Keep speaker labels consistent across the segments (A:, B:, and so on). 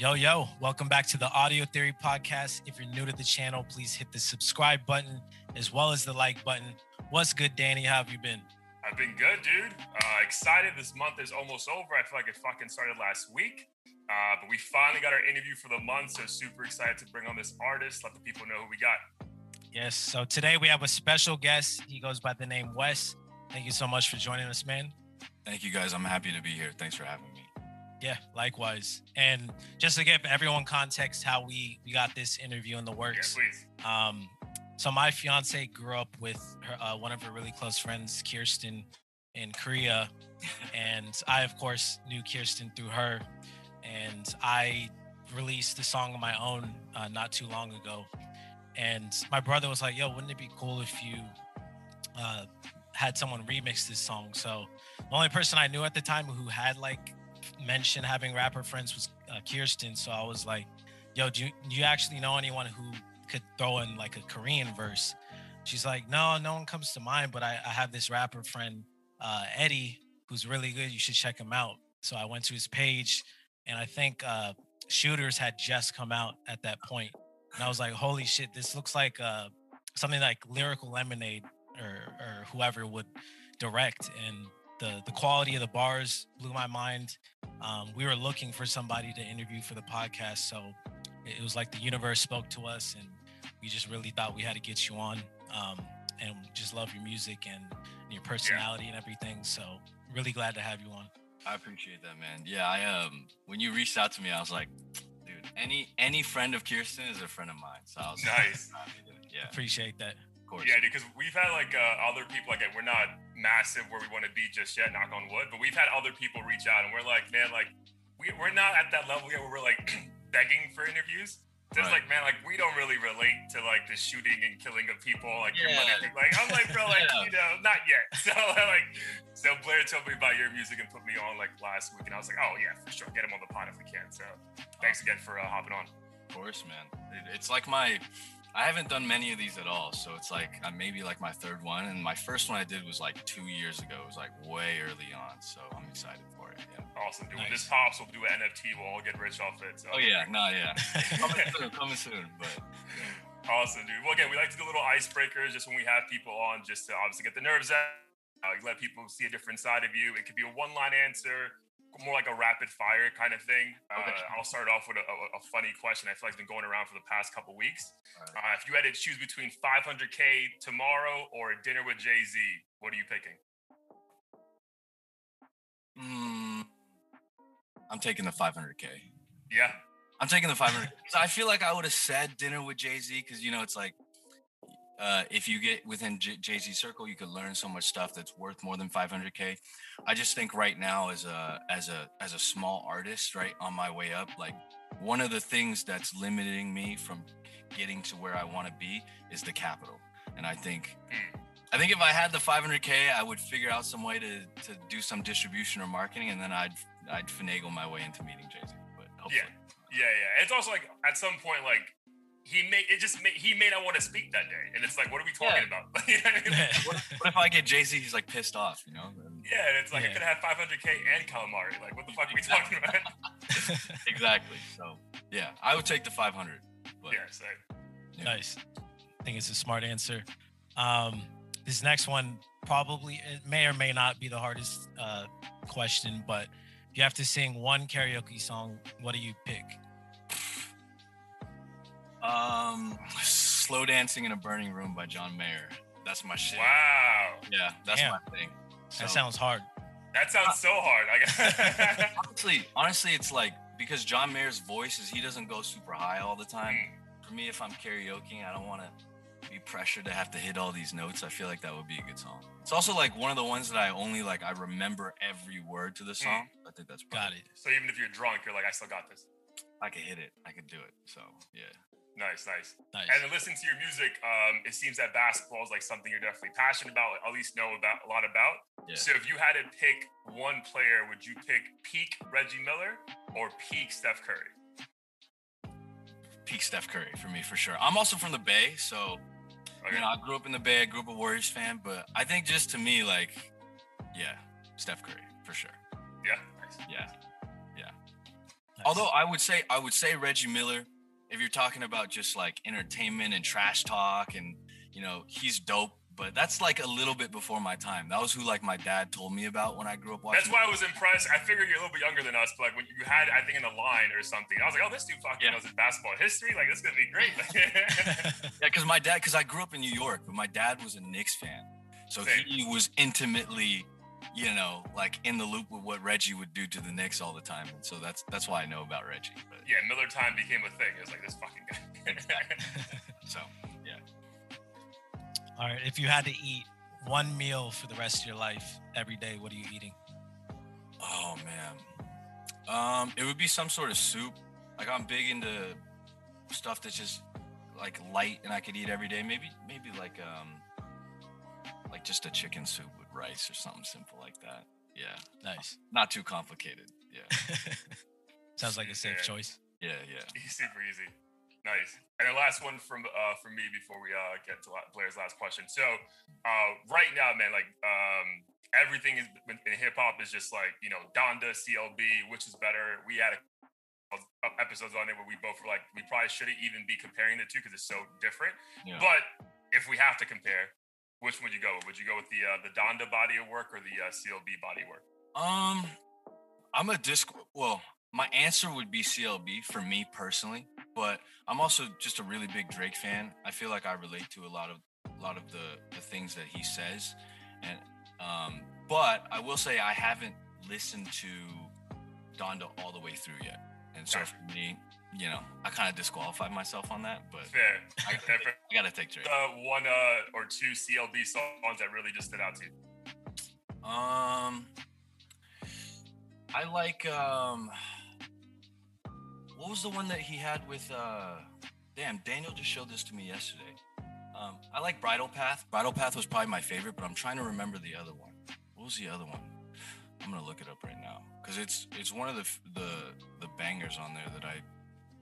A: Yo, yo, welcome back to the Audio Theory Podcast. If you're new to the channel, please hit the subscribe button as well as the like button. What's good, Danny? How have you been?
B: I've been good, dude. Uh, excited. This month is almost over. I feel like it fucking started last week. Uh, but we finally got our interview for the month. So super excited to bring on this artist, let the people know who we got.
A: Yes. So today we have a special guest. He goes by the name West. Thank you so much for joining us, man.
C: Thank you guys. I'm happy to be here. Thanks for having me.
A: Yeah, likewise. And just to give everyone context, how we we got this interview in the works.
B: Yeah, please.
A: Um, so my fiance grew up with her, uh, one of her really close friends, Kirsten, in Korea, and I of course knew Kirsten through her, and I released a song of my own uh, not too long ago, and my brother was like, "Yo, wouldn't it be cool if you uh, had someone remix this song?" So the only person I knew at the time who had like mentioned having rapper friends was uh, Kirsten, so I was like, "Yo, do you, do you actually know anyone who could throw in like a Korean verse?" She's like, "No, no one comes to mind, but I, I have this rapper friend, uh, Eddie, who's really good. You should check him out." So I went to his page, and I think uh, Shooters had just come out at that point, and I was like, "Holy shit! This looks like uh, something like Lyrical Lemonade or or whoever would direct." And the the quality of the bars blew my mind. Um, we were looking for somebody to interview for the podcast, so it, was like the universe spoke to us, and we just really thought we had to get you on. Um, and just love your music and, and your personality and everything. So really glad to have you on.
C: I appreciate that, man. Yeah, I um when you reached out to me, I was like, dude, any any friend of Kirsten is a friend of mine. So I was
B: Nice.
C: yeah,
A: Appreciate that.
C: Of course.
B: Yeah, because we've had like uh, other people, like we're not massive where we want to be just yet, knock on wood, but we've had other people reach out and we're like, man, like we, we're not at that level yet where we're like begging for interviews. Just
C: Right.
B: like, man, like we don't really relate to like the shooting and killing of people, like your money.
C: Yeah.
B: thing. Like, I'm like, bro, like,
C: Yeah.
B: you know, not yet. So, like, so Blair told me about your music and put me on like last week, and I was like, oh, yeah, for sure. Get him on the pod if we can. So, thanks again for uh, hopping on.
C: Of course, man. It- It's like my I haven't done many of these at all, so it's like uh, maybe like my third one, and my first one I did was like two years ago. It was like way early on, so I'm excited for it. Yeah.
B: Awesome, dude.
A: Nice.
B: this pops, we'll do an NFT. We'll all get rich off it. So.
C: Oh yeah, no, yeah. coming soon, coming soon. But
B: Awesome, dude. Well, again, we like to do little icebreakers just when we have people on, just to obviously get the nerves out. Uh, let people see a different side of you. It could be a one-line answer, more like a rapid fire kind of thing. Uh, I'll start off with a, a, a funny question. I feel like it's been going around for the past couple weeks. Uh, if you had to choose between 500k tomorrow or a dinner with Jay Z, what are you picking?
C: mm, I'm taking the 500k.
B: Yeah,
C: I'm taking the 500. So I feel like I would have said dinner with Jay Z because you know it's like uh, if you get within J- Jay Z circle, you could learn so much stuff that's worth more than 500k. I just think right now as a as a as a small artist, right on my way up, like one of the things that's limiting me from getting to where I want to be is the capital. And I think I think if I had the 500k, I would figure out some way to to do some distribution or marketing, and then I'd I'd finagle my way into meeting Jay Z. But hopefully.
B: yeah, yeah. It's also like at some point, like he may it just may, he may not want to speak that day, and it's like, what are we talking
C: Yeah.
B: about? You know what I mean?
C: what, if, what if I get Jay Z? He's like pissed off, you know?
B: Yeah, and it's like I could have 500k and calamari. Like, what the fuck are we talking about?
C: exactly. So yeah, I would take the 500. But
B: yeah, so
C: Yeah.
A: nice. I think it's a smart answer. Um, this next one probably it may or may not be the hardest uh, question, but if you have to sing one karaoke song, what do you pick?
C: Um, slow dancing in a burning room by John Mayer. That's my shit.
B: wow,
C: Yeah, that's
A: Damn.
C: my thing. So,
A: That sounds hard.
B: that sounds so hard. Like,
C: honestly, honestly, it's like because John Mayer's voice is he doesn't go super high all the time. For me, if I'm karaokeing, I don't want to be pressured to have to hit all these notes. I feel like that would be a good song. It's also like one of the ones that I only like. I remember every word to the song. I think that's
A: Got
C: probably-
A: it.
B: so even if you're drunk, you're like, I still got this.
C: I could hit it. I could do it. So yeah.
B: Nice, nice.
A: Nice.
B: And to listen to your music, um, it seems that basketball is like something you're definitely passionate about, at least know about a lot about.
C: Yeah.
B: So if you had to pick one player, would you pick peak Reggie Miller or peak Steph Curry?
C: Peak Steph Curry for me for sure. I'm also from the Bay, so
B: Okay.
C: you know I grew up in the Bay. I grew up a Warriors fan, but I think just to me, like, yeah, Steph Curry for sure.
B: yeah, nice.
C: Yeah.
A: Nice.
C: Although I would say I would say Reggie Miller, if you're talking about just like entertainment and trash talk and you know, he's dope. But that's like a little bit before my time. That was who like my dad told me about when I grew up watching.
B: That's why I was impressed. I figured you're a little bit younger than us, but like when you had, I think in the line or something, I was like, oh, this dude fucking
C: Yeah.
B: knows his basketball history. Like this is gonna be great.
C: Yeah, because my dad, because I grew up in New York, but my dad was a Knicks fan, so
B: Same.
C: he was intimately, you know, like in the loop with what Reggie would do to the Knicks all the time, and so that's that's why I know about Reggie. But
B: yeah, Miller time became a thing. It was like this fucking guy.
C: so yeah.
A: All right. If you had to eat one meal for the rest of your life every day, what are you eating?
C: Oh man. Um, it would be some sort of soup. Like I'm big into stuff that's just like light and I could eat every day. Maybe maybe like um like just a chicken soup with rice or something simple like that. Yeah.
A: Nice.
C: Not too complicated. Yeah.
A: Sounds like a safe
B: Yeah.
A: choice.
C: Yeah, yeah.
B: Super easy. Nice. And the last one from uh from me before we uh get to Blair's last question. So uh right now, man, like um everything is in, in hip hop is just like, you know, Donda, CLB, which is better. We had a episodes on it where we both were like, we probably shouldn't even be comparing the two because it's so different.
C: Yeah.
B: But if we have to compare, which would you go? with? Would you go with the uh, the Donda body of work or the uh, CLB body of work?
C: Um, I'm a disc. Well, my answer would be CLB for me personally, but I'm also just a really big Drake fan. I feel like I relate to a lot of a lot of the the things that he says, and um, but I will say I haven't listened to Donda all the way through yet, and so
B: Gotcha.
C: for me, you know, I kind of disqualified myself on that, but
B: Fair.
C: I,
B: Fair, fair.
C: I gotta take Drake.
B: Uh, one uh, or two CLB songs that really just stood out to you.
C: Um, I like um, what was the one that he had with uh, damn Daniel just showed this to me yesterday. Um, I like Bridle Path. Bridle Path was probably my favorite, but I'm trying to remember the other one. What was the other one? I'm gonna look it up right now because it's it's one of the the the bangers on there that I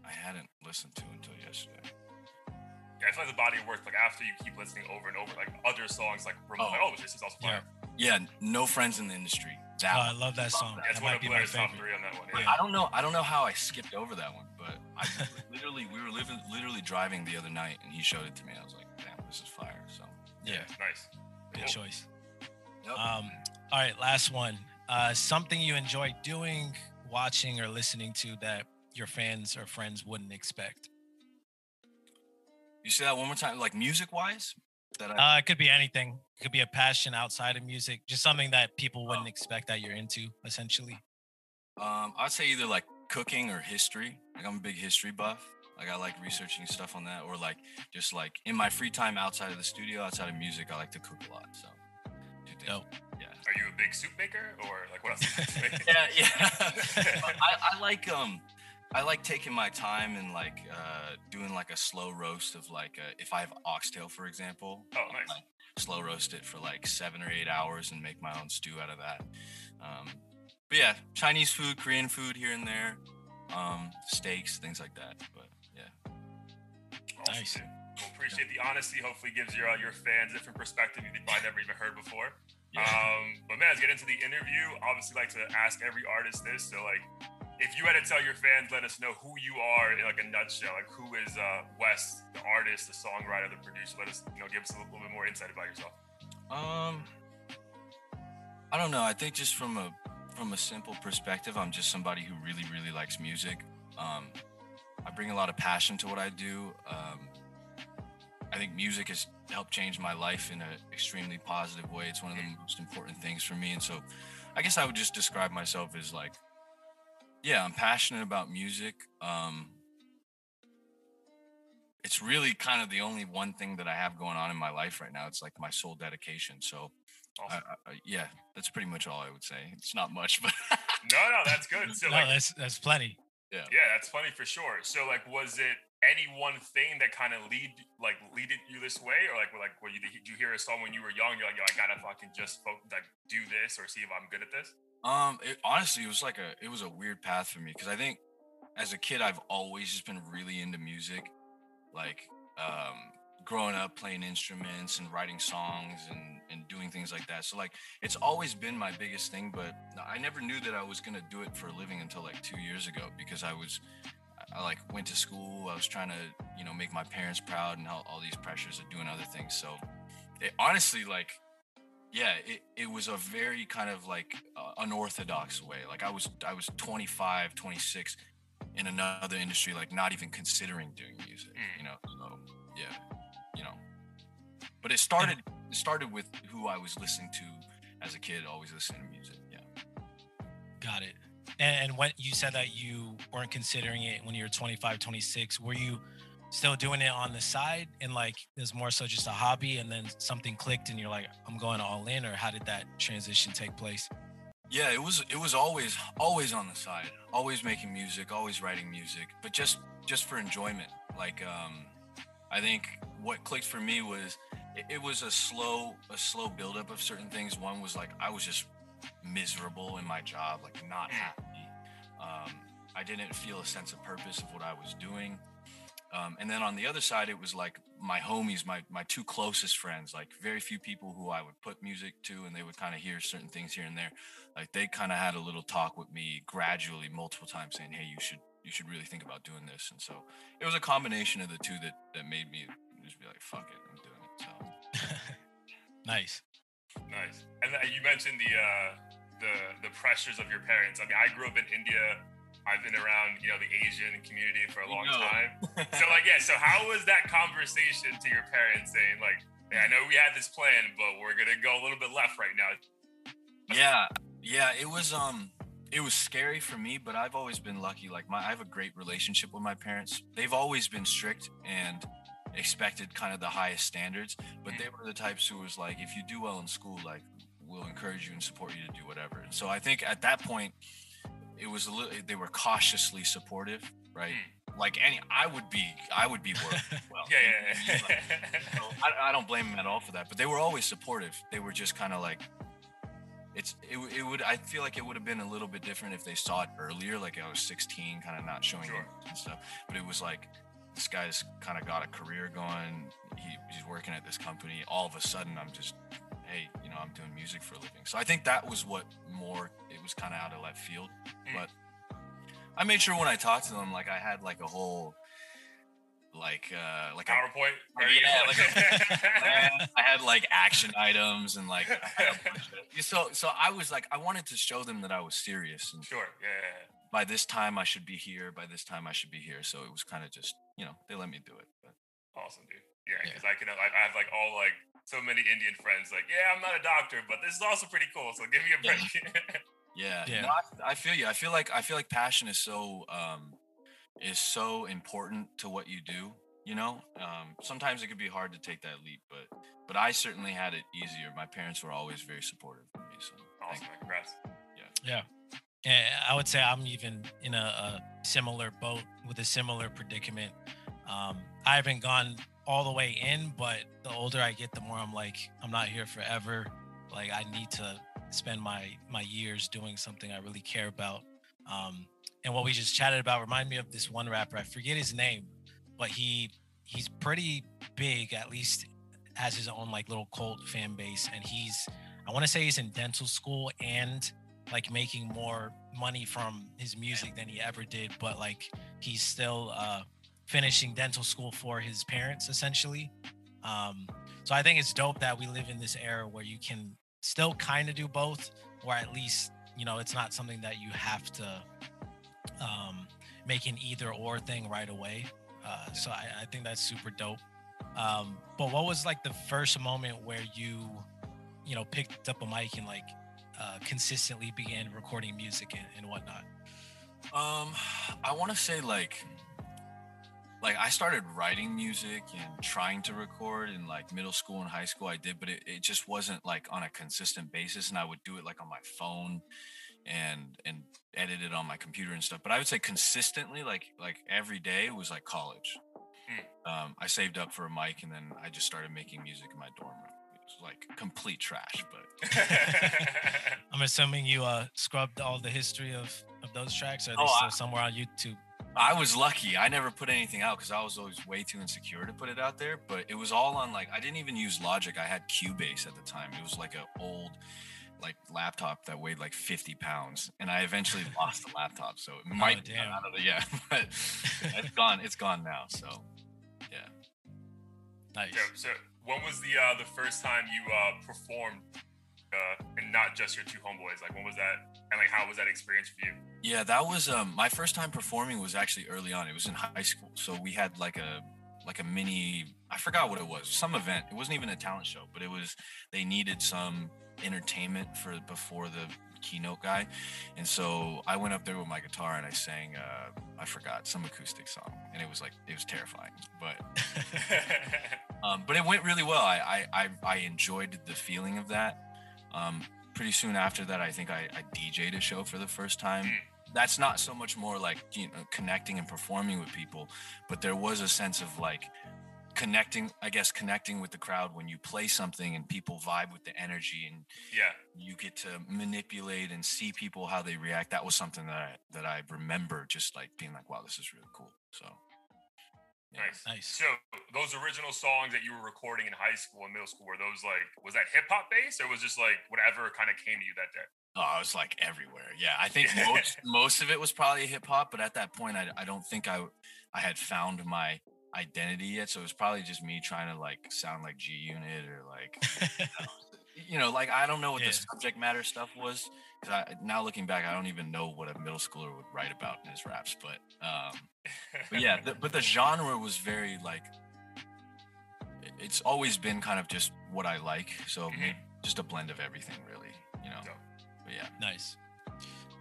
C: I hadn't listened to until yesterday.
B: Yeah, I feel like the body of work, like after you keep listening over and over, like other songs, like, we're like,
C: Oh.
B: oh, this is also
A: Yeah.
B: fire.
C: Yeah, no friends in the industry.
A: Oh,
C: That
A: I love that song.
B: That's
A: that
B: one
A: might
B: of
A: be my
B: Blair's top
A: favorite.
B: three on that one.
A: Yeah.
B: Yeah.
C: I don't know. I don't know how I skipped over that one, but I literally we were living literally driving the other night, and he showed it to me. I was like, "Damn, this is fire!" So
A: Yeah,
B: Nice.
A: good
B: Cool.
A: choice.
C: Yep.
A: Um, all right, last one. Uh, something you enjoy doing, watching, or listening to that your fans or friends wouldn't expect.
C: you say that one more time, like music wise. That I,
A: Uh, it could be anything. It could be a passion outside of music, just something that people wouldn't expect that you're into, essentially.
C: um, I'd say either like cooking or history. Like I'm a big history buff. Like I like researching stuff on that, or like just like in my free time outside of the studio, outside of music, I like to cook a lot. So, do things-
A: Dope.
C: yeah.
B: Are you a big soup maker or like what else? do you make?
C: yeah, yeah. I, I like um, I like taking my time and like uh, doing like a slow roast of like uh, if I have oxtail, for example.
B: Oh, nice.
C: like, slow roast it for like seven or eight hours and make my own stew out of that. Um, but yeah, Chinese food, Korean food here and there, um, steaks, things like that. But yeah,
B: Awesome,
A: Nice.
B: dude. Well, appreciate the honesty. Hopefully, gives your uh, your fans a different perspective you probably never even heard before.
C: yeah.
B: Um, but man, let's get into the interview. Obviously, like to ask every artist this. So, like, if you had to tell your fans, let us know who you are in like a nutshell. Like, who is uh, West, the artist, the songwriter, the producer? Let us, you know, give us a little bit more insight about yourself.
C: Um, I don't know. I think just from a from a simple perspective, I'm just somebody who really, really likes music. Um, I bring a lot of passion to what I do. Um, I think music has helped change my life in an extremely positive way. It's one of the most important things for me, and so I guess I would just describe myself as like, yeah, I'm passionate about music. Um, it's really kind of the only one thing that I have going on in my life right now. It's like my sole dedication. So,
B: Awesome.
C: I, I- yeah, that's pretty much all I would say. It's not much, but
B: no, no, that's good. So,
A: no,
B: like,
A: that's that's plenty.
B: yeah, yeah, that's funny for sure. So, like, was it any one thing that kind of lead, like, leaded you this way, or like, like, when you did you hear a song when you were young? You're like, yo, I gotta fucking just like do this or see if I'm good at this.
C: Um, it, honestly, it was like a it was a weird path for me because I think as a kid I've always just been really into music. Like, um, growing up playing instruments and writing songs and, and doing things like that. So like it's always been my biggest thing, but I never knew that I was gonna do it for a living until like two years ago because I was I like went to school. I was trying to, you know, make my parents proud and all, all these pressures of doing other things. So it, honestly, like, yeah, it, it was a very kind of like uh, unorthodox way. Like I was, I was 25, 26 in another industry, like not even considering doing music, you know? So yeah, you know, but it started, it started with who I was listening to as a kid, always listening to music. Yeah.
A: Got it. And, when you said that you weren't considering it when you were 25, 26, were you still doing it on the side and like it was more so just a hobby and then something clicked and you're like, I'm going all in, or how did that transition take place?
C: Yeah, it was it was always always on the side, always making music, always writing music, but just just for enjoyment. Like um I think what clicked for me was it, it was a slow a slow buildup of certain things. One was like I was just miserable in my job, like not happy. Um, I didn't feel a sense of purpose of what I was doing. Um, and then on the other side, it was like my homies, my my two closest friends, like very few people who I would put music to, and they would kind of hear certain things here and there. Like they kind of had a little talk with me gradually, multiple times, saying, "Hey, you should you should really think about doing this." And so it was a combination of the two that that made me just be like, "Fuck it, I'm doing it." So
A: nice.
B: Nice. And uh, you mentioned the uh, the the pressures of your parents. I mean, I grew up in India. I've been around, you know, the Asian community for a long know. time. so, like, yeah. So, how was that conversation to your parents saying, like, hey, I know we had this plan, but we're gonna go a little bit left right now?
C: Yeah, yeah. It was um, it was scary for me, but I've always been lucky. Like, my I have a great relationship with my parents. They've always been strict and expected kind of the highest standards, but they were the types who was like, if you do well in school, like we'll encourage you and support you to do whatever. And so I think at that point, it was a little. They were cautiously supportive, right? Mm. Like any, I would be, I would be worried. Well,
B: yeah, yeah. yeah. Like,
C: so I, I, don't blame them at all for that. But they were always supportive. They were just kind of like, it's it, it would. I feel like it would have been a little bit different if they saw it earlier, like I was 16, kind of not showing sure. and stuff. But it was like this guy's kind of got a career going. He, he's working at this company. All of a sudden, I'm just, hey, you know, I'm doing music for a living. So I think that was what more, it was kind of out of left field. Mm. But I made sure when I talked to them, like I had like a whole, like uh like a
B: PowerPoint.
C: A, yeah, like a, I had like action items and like so so I was like I wanted to show them that I was serious and
B: sure yeah, yeah, yeah.
C: by this time I should be here by this time I should be here so it was kind of just you know, they let me do it. But.
B: Awesome, dude. Yeah, because yeah. I can, I, I have like all like so many Indian friends. Like, yeah, I'm not a doctor, but this is also pretty cool. So give me a break.
C: yeah, yeah. No, I, I, feel you. I feel like I feel like passion is so um is so important to what you do. You know, um, sometimes it could be hard to take that leap, but but I certainly had it easier. My parents were always very supportive of me. So
B: awesome, congrats.
A: Yeah. Yeah. Yeah, I would say I'm even in a, a similar boat with a similar predicament. Um, I haven't gone all the way in, but the older I get, the more I'm like, I'm not here forever. Like I need to spend my my years doing something I really care about. Um, and what we just chatted about remind me of this one rapper. I forget his name, but he he's pretty big. At least has his own like little cult fan base, and he's I want to say he's in dental school and like making more money from his music than he ever did, but like he's still uh, finishing dental school for his parents essentially. Um, so I think it's dope that we live in this era where you can still kind of do both, or at least you know it's not something that you have to um, make an either or thing right away. Uh, so I, I, think that's super dope. Um, but what was like the first moment where you, you know, picked up a mic and like uh, consistently began recording music and, and whatnot?
C: Um, I want to say like, like I started writing music and trying to record in like middle school and high school. I did, but it, it just wasn't like on a consistent basis, and I would do it like on my phone and and edit it on my computer and stuff. But I would say consistently, like like every day was like college. Hmm. Um, I saved up for a mic and then I just started making music in my dorm room It was like complete trash. But
A: I'm assuming you uh, scrubbed all the history of of those tracks? Or are they
C: Oh,
A: still
C: I-
A: somewhere on YouTube?
C: I was lucky. I never put anything out because I was always way too insecure to put it out there. But it was all on like I didn't even use Logic. I had Cubase at the time. It was like an old like laptop that weighed like 50 pounds, and I eventually lost the laptop. So it might be
A: damn.
C: out of the yeah, but it's gone. It's gone now. So yeah.
A: Nice.
B: So, so when was the uh, the first time you uh, performed, uh, and not just your two homeboys? Like, when was that? And like, how was that experience for you?
C: Yeah, that was um my first time performing was actually early on. It was in high school. So we had like a like a mini I forgot what it was. Some event. It wasn't even a talent show, but it was they needed some entertainment for before the keynote guy. And so I went up there with my guitar and I sang uh I forgot some acoustic song and it was like it was terrifying. But um, but it went really well. I, I I I enjoyed the feeling of that. Um, pretty soon after that, I think I, I DJ'd a show for the first time. That's not so much more like you know connecting and performing with people, but there was a sense of like connecting. I guess connecting with the crowd when you play something and people vibe with the energy and
B: yeah.
C: you get to manipulate and see people how they react. That was something that I, that I remember just like being like, wow, this is really cool. So yeah.
B: Nice.
A: Nice.
B: So those original songs that you were recording in high school and middle school were those like was that hip hop based or was just like whatever kind of came to you that day?
C: Oh, I was like everywhere. Yeah, I think most most of it was probably hip hop, but at that point, I, I don't think I I had found my identity yet. So it was probably just me trying to like sound like G Unit or like you know, like I don't know what
A: Yeah.
C: the subject matter stuff was. Cause I, now looking back, I don't even know what a middle schooler would write about in his raps. But um, but yeah, the, but the genre was very like it's always been kind of just what I like. So
B: Mhm.
C: just a blend of everything, really. You know. But yeah.
A: Nice.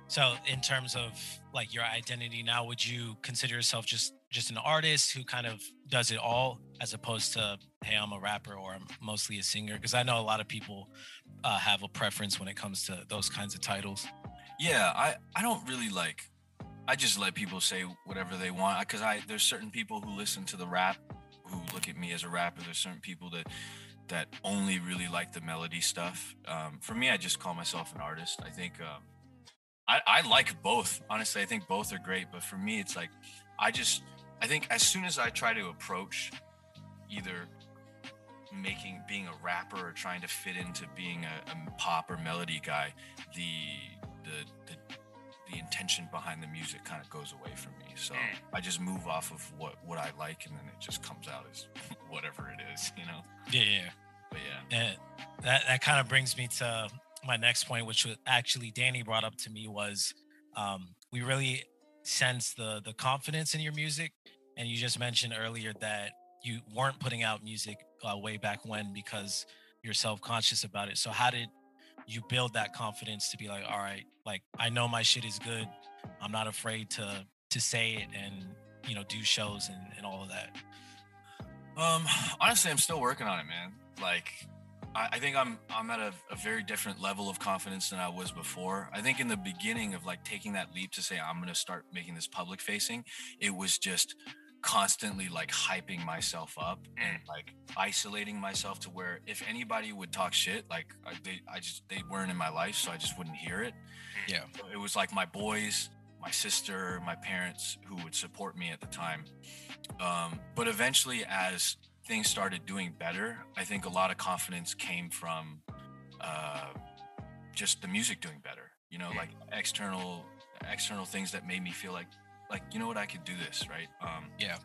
A: So, in terms of like your identity now, would you consider yourself just just an artist who kind of does it all, as opposed to hey, I'm a rapper or I'm mostly a singer? Because I know a lot of people uh, have a preference when it comes to those kinds of titles.
C: Yeah, I I don't really like. I just let people say whatever they want because I there's certain people who listen to the rap who look at me as a rapper. There's certain people that that only really like the melody stuff. Um, for me, I just call myself an artist. I think um, I I like both. Honestly, I think both are great. But for me, it's like I just I think as soon as I try to approach either making being a rapper or trying to fit into being a, a pop or melody guy the the the, the intention behind the music kind of goes away from me so
B: Mm.
C: i just move off of what what i like and then it just comes out as whatever it is you know
A: Yeah, yeah.
C: but yeah
A: And that that kind of brings me to my next point, which was actually Danny brought up to me was um, we really sense the the confidence in your music, and you just mentioned earlier that you weren't putting out music uh, way back when because you're self conscious about it. So how did you build that confidence to be like, all right, like I know my shit is good. I'm not afraid to to say it and you know do shows and, and all of that.
C: Um, honestly, I'm still working on it, man. Like, I, I think I'm I'm at a, a very different level of confidence than I was before. I think in the beginning of like taking that leap to say I'm gonna start making this public facing, it was just constantly like hyping myself up and like isolating myself to where if anybody would talk shit, like I, they I just they weren't in my life, so I just wouldn't hear it.
A: Yeah.
C: So it was like my boys, my sister, my parents who would support me at the time. Um, but eventually, as things started doing better, I think a lot of confidence came from uh, just the music doing better. You know, like external external things that made me feel like like you know what I could do this right. Um,
A: Yeah.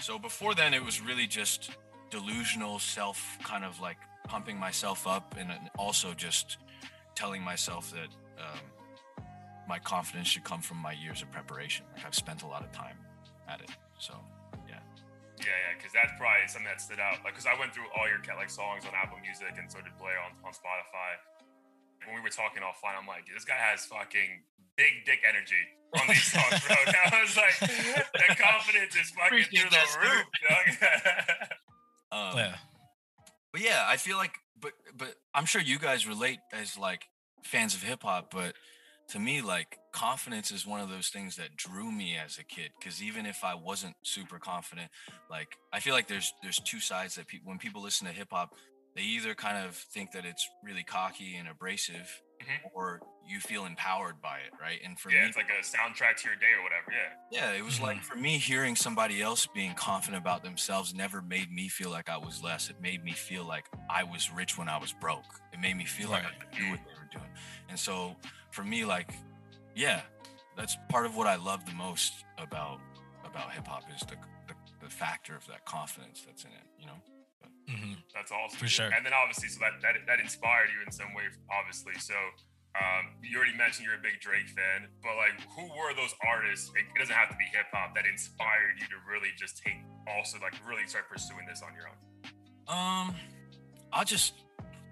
C: So before then, it was really just delusional self kind of like pumping myself up and also just telling myself that um, my confidence should come from my years of preparation. Like I've spent a lot of time at it. So
B: Yeah, yeah, yeah, because that's probably something that stood out. Like, because I went through all your cat like songs on Apple Music, and so did Blair on, on Spotify. When we were talking offline, I'm like, this guy has fucking big dick energy on these songs, bro. And I was like, the confidence is fucking
C: Appreciate
B: through the
C: that,
B: roof, dog.
C: um,
A: yeah.
C: but yeah, I feel like, but but I'm sure you guys relate as like fans of hip hop, but to me, like confidence is one of those things that drew me as a kid. Because even if I wasn't super confident, like I feel like there's there's two sides that people when people listen to hip hop, they either kind of think that it's really cocky and abrasive
B: Mhm.
C: or you feel empowered by it right and for
B: yeah,
C: me
B: it's like a soundtrack to your day or whatever. Yeah.
C: yeah it was like for me hearing somebody else being confident about themselves never made me feel like i was less it made me feel like i was rich when i was broke it made me feel like i could do what they were doing and so for me like yeah that's part of what i love the most about about hip-hop is the, the the factor of that confidence that's in it you know
A: Mhm.
B: That's awesome.
A: For sure.
B: And then obviously, so that, that that inspired you in some way, obviously. So um, you already mentioned you're a big Drake fan, but like, who were those artists? It, it doesn't have to be hip hop that inspired you to really just take, also like really start pursuing this on your own.
C: um i'll just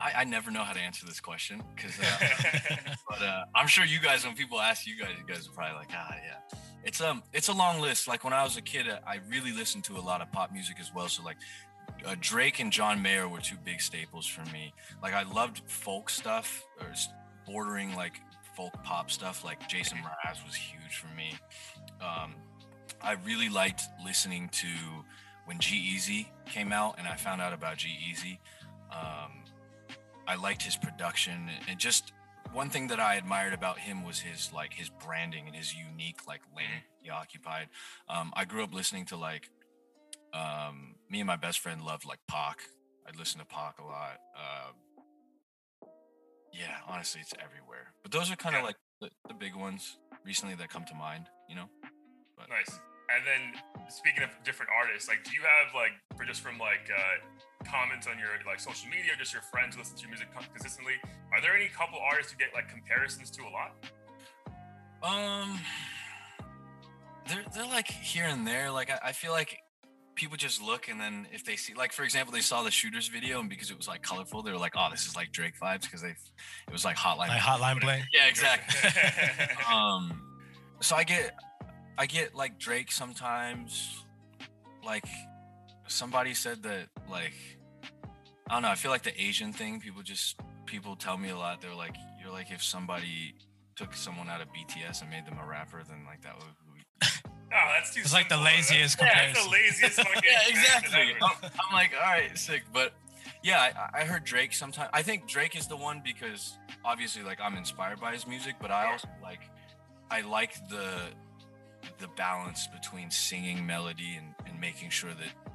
C: i, I never know how to answer this question because uh, but uh, I'm sure you guys, when people ask you guys, you guys are probably like, ah, yeah. It's um, it's a long list. Like when I was a kid, uh, I really listened to a lot of pop music as well. So like, uh, Drake and John Mayer were two big staples for me. Like I loved folk stuff or bordering like folk pop stuff. Like Jason Mraz was huge for me. Um, I really liked listening to when G-Eazy came out, and I found out about G Easy. Um, I liked his production and just one thing that I admired about him was his like his branding and his unique like lane he occupied. Um, I grew up listening to like um, me and my best friend loved like Pac. I'd listen to Pac a lot. Uh, yeah, honestly, it's everywhere. But those are kind of
B: Yeah.
C: like the, the big ones recently that come to mind. You know?
B: Nice. And then speaking of different artists, like, do you have like, for just from like uh, comments on your like social media, just your friends listen to your music consistently? Are there any couple artists you get like comparisons to a lot?
C: Um, they're they're like here and there. Like I, I feel like people just look and then if they see, like for example, they saw the shooters video and because it was like colorful, they were like, oh, this is like Drake vibes because they, it was like Hotline.
A: Like Hotline Bling.
C: yeah, exactly. um, so I get I get like Drake sometimes. Like somebody said that like I don't know. I feel like the Asian thing. People just people tell me a lot. They're like, you're like if somebody took someone out of BTS and made them a rapper, then like that would.
B: No, that's too.
A: It's like the
B: simple. That's-
A: laziest
B: Yeah, it's the
A: comparison.
B: laziest fucking.
C: yeah, exactly.
B: ever.
C: I'm, I'm like, all right, sick. But yeah, I, I heard Drake sometimes. I think Drake is the one because obviously, like, I'm inspired by his music, but I also like, I like the the balance between singing melody and, and making sure that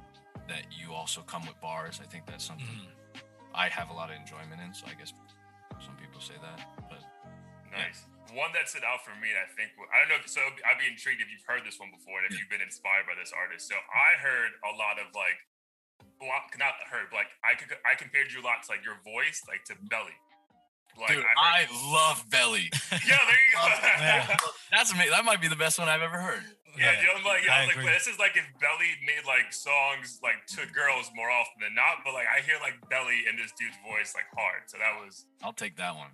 C: that you also come with bars. I think that's something
A: Mhm.
C: I have a lot of enjoyment in. So I guess some people say that, but
B: Nice. One that stood out for me, I think, I don't know. So I'd be intrigued if you've heard this one before and if you've been inspired by this artist. So I heard a lot of like, well, not heard, but like I could, I compared you a lot to like your voice, like to Belly. Like
C: dude,
B: I
C: I love Belly.
B: yeah, there you go.
A: Yeah.
C: That's amazing. That might be the best one I've ever heard.
B: Yeah, you know, I'm like, yeah,
A: I
B: I'm like,
A: agree.
B: this is like if Belly made like songs like to girls more often than not, but like I hear like Belly in this dude's voice like hard. So that was
C: I'll take that one.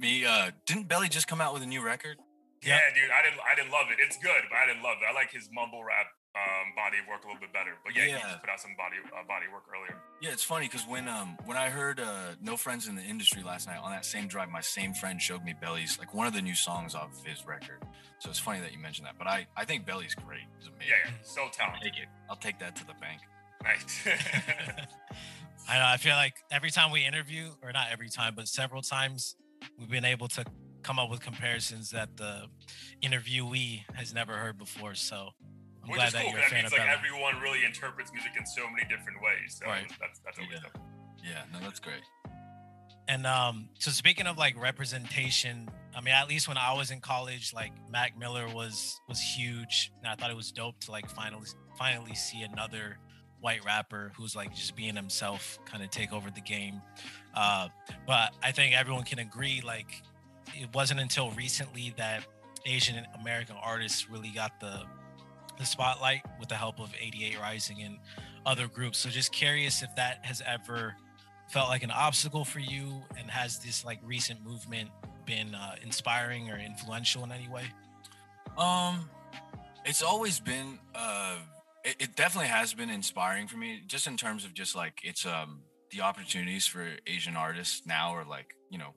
C: Me, uh, didn't Belly just come out with a new record?
A: Yeah.
B: yeah, dude. I didn't I didn't love it. It's good, but I didn't love it. I like his mumble rap um body of work a little bit better. But yeah, he just put out some body uh, body work earlier.
C: Yeah, it's funny because when um when I heard uh No Friends in the Industry last night on that same drive, my same friend showed me Belly's like one of the new songs off his record. So it's funny that you mentioned that. But I I think Belly's great. He's amazing.
B: Yeah, yeah. So
C: I'll
B: talented.
C: take it. I'll take that to the bank.
B: Nice.
A: I know. I feel like every time we interview, or not every time, but several times, we've been able to come up with comparisons that the interviewee has never heard before. So I'm
B: Which
A: glad that
B: cool.
A: you're a
B: 'cause That
A: fan
B: means
A: of
B: like
A: Bella.
B: everyone really interprets music in so many different ways. So
A: Right.
B: that's that's always
C: Yeah.
B: dope.
C: Yeah, no, that's great.
A: And um, so speaking of like representation, I mean, at least when I was in college, like Mac Miller was was huge, and I thought it was dope to like finally finally see another white rapper who's like just being himself, kind of take over the game. Uh, but I think everyone can agree, like it wasn't until recently that Asian American artists really got the the spotlight with the help of 88rising and other groups. So just curious if that has ever felt like an obstacle for you and has this like recent movement been uh, inspiring or influential in any way
C: Um, it's always been uh, it, it definitely has been inspiring for me, just in terms of just like it's um the opportunities for Asian artists now are like you know,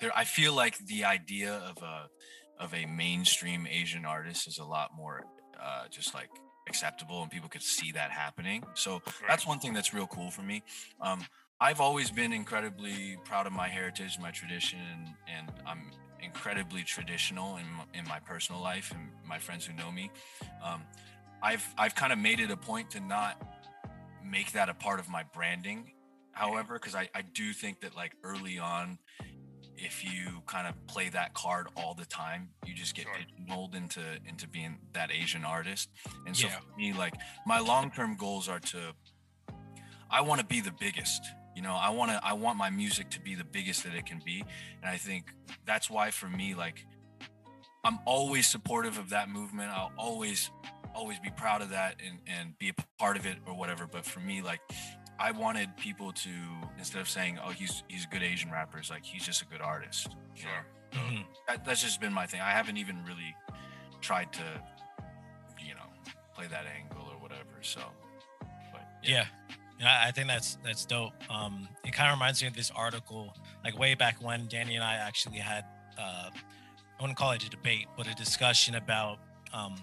C: there. I feel like the idea of a of a mainstream Asian artist is a lot more uh, just like acceptable and people could see that happening. So that's one thing that's real cool for me. Um, I've always been incredibly proud of my heritage, my tradition, and, and I'm incredibly traditional in in my personal life and my friends who know me. Um, I've I've kind of made it a point to not make that a part of my branding. However, because I, I do think that like early on, if you kind of play that card all the time, you just get
B: Sure.
C: pigeonholed into into being that Asian artist. And so
A: Yeah.
C: for me, like my long term goals are to I want to be the biggest. You know, I want to I want my music to be the biggest that it can be. And I think that's why for me, like I'm always supportive of that movement. I'll always always be proud of that and, and be a part of it or whatever. But for me, like I wanted people to instead of saying, "Oh, he's he's a good Asian rapper," it's like he's just a good artist. you know?
B: Sure.
A: Mhm.
C: That, that's just been my thing. I haven't even really tried to, you know, play that angle or whatever. So, but
A: Yeah. Yeah, I I think that's that's dope. Um, it kind of reminds me of this article, like way back when Danny and I actually had, uh, I wouldn't call it a debate, but a discussion about, um,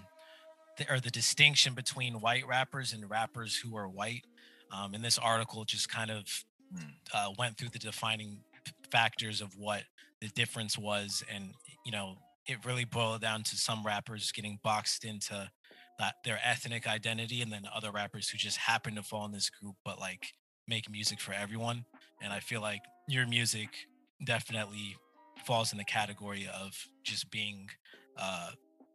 A: or the distinction between white rappers and rappers who are white. Um, and this article just kind of
C: Hmm.
A: uh, went through the defining factors of what the difference was, and you know, it really boiled down to some rappers getting boxed into that their ethnic identity and then other rappers who just happen to fall in this group but like make music for everyone and i feel like your music definitely falls in the category of just being uh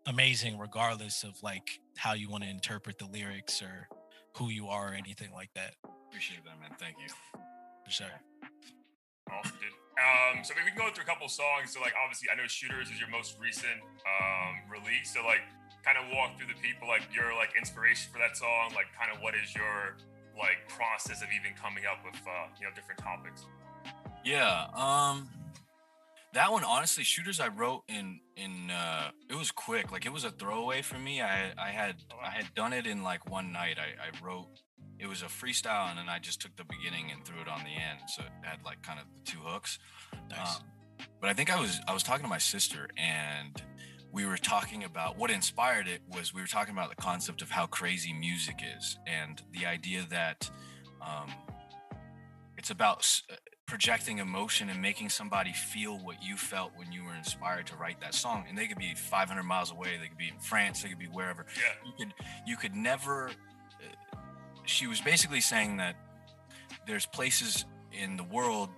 A: amazing regardless of like how you want to interpret the lyrics or who you are or anything like that
C: appreciate that, man. Thank you.
A: for sure
B: Awesome, dude. Um, so maybe we can go through a couple songs. So like obviously I know Shooters is your most recent um release. So like kind of walk through the people, like your like inspiration for that song, like kind of what is your like process of even coming up with uh, you know, different topics.
C: Yeah. Um that one honestly shooters I wrote in in uh it was quick. Like it was a throwaway for me. I I had I had done it in like one night. I, I wrote it was a freestyle and then I just took the beginning and threw it on the end. So it had like kind of the two hooks.
A: nice
C: Um, but I think I was I was talking to my sister and we were talking about what inspired it was we were talking about the concept of how crazy music is and the idea that um, it's about projecting emotion and making somebody feel what you felt when you were inspired to write that song. And they could be 500 miles away they could be in france they could be wherever.
B: Yeah.
C: you could you could never uh, she was basically saying that there's places in the world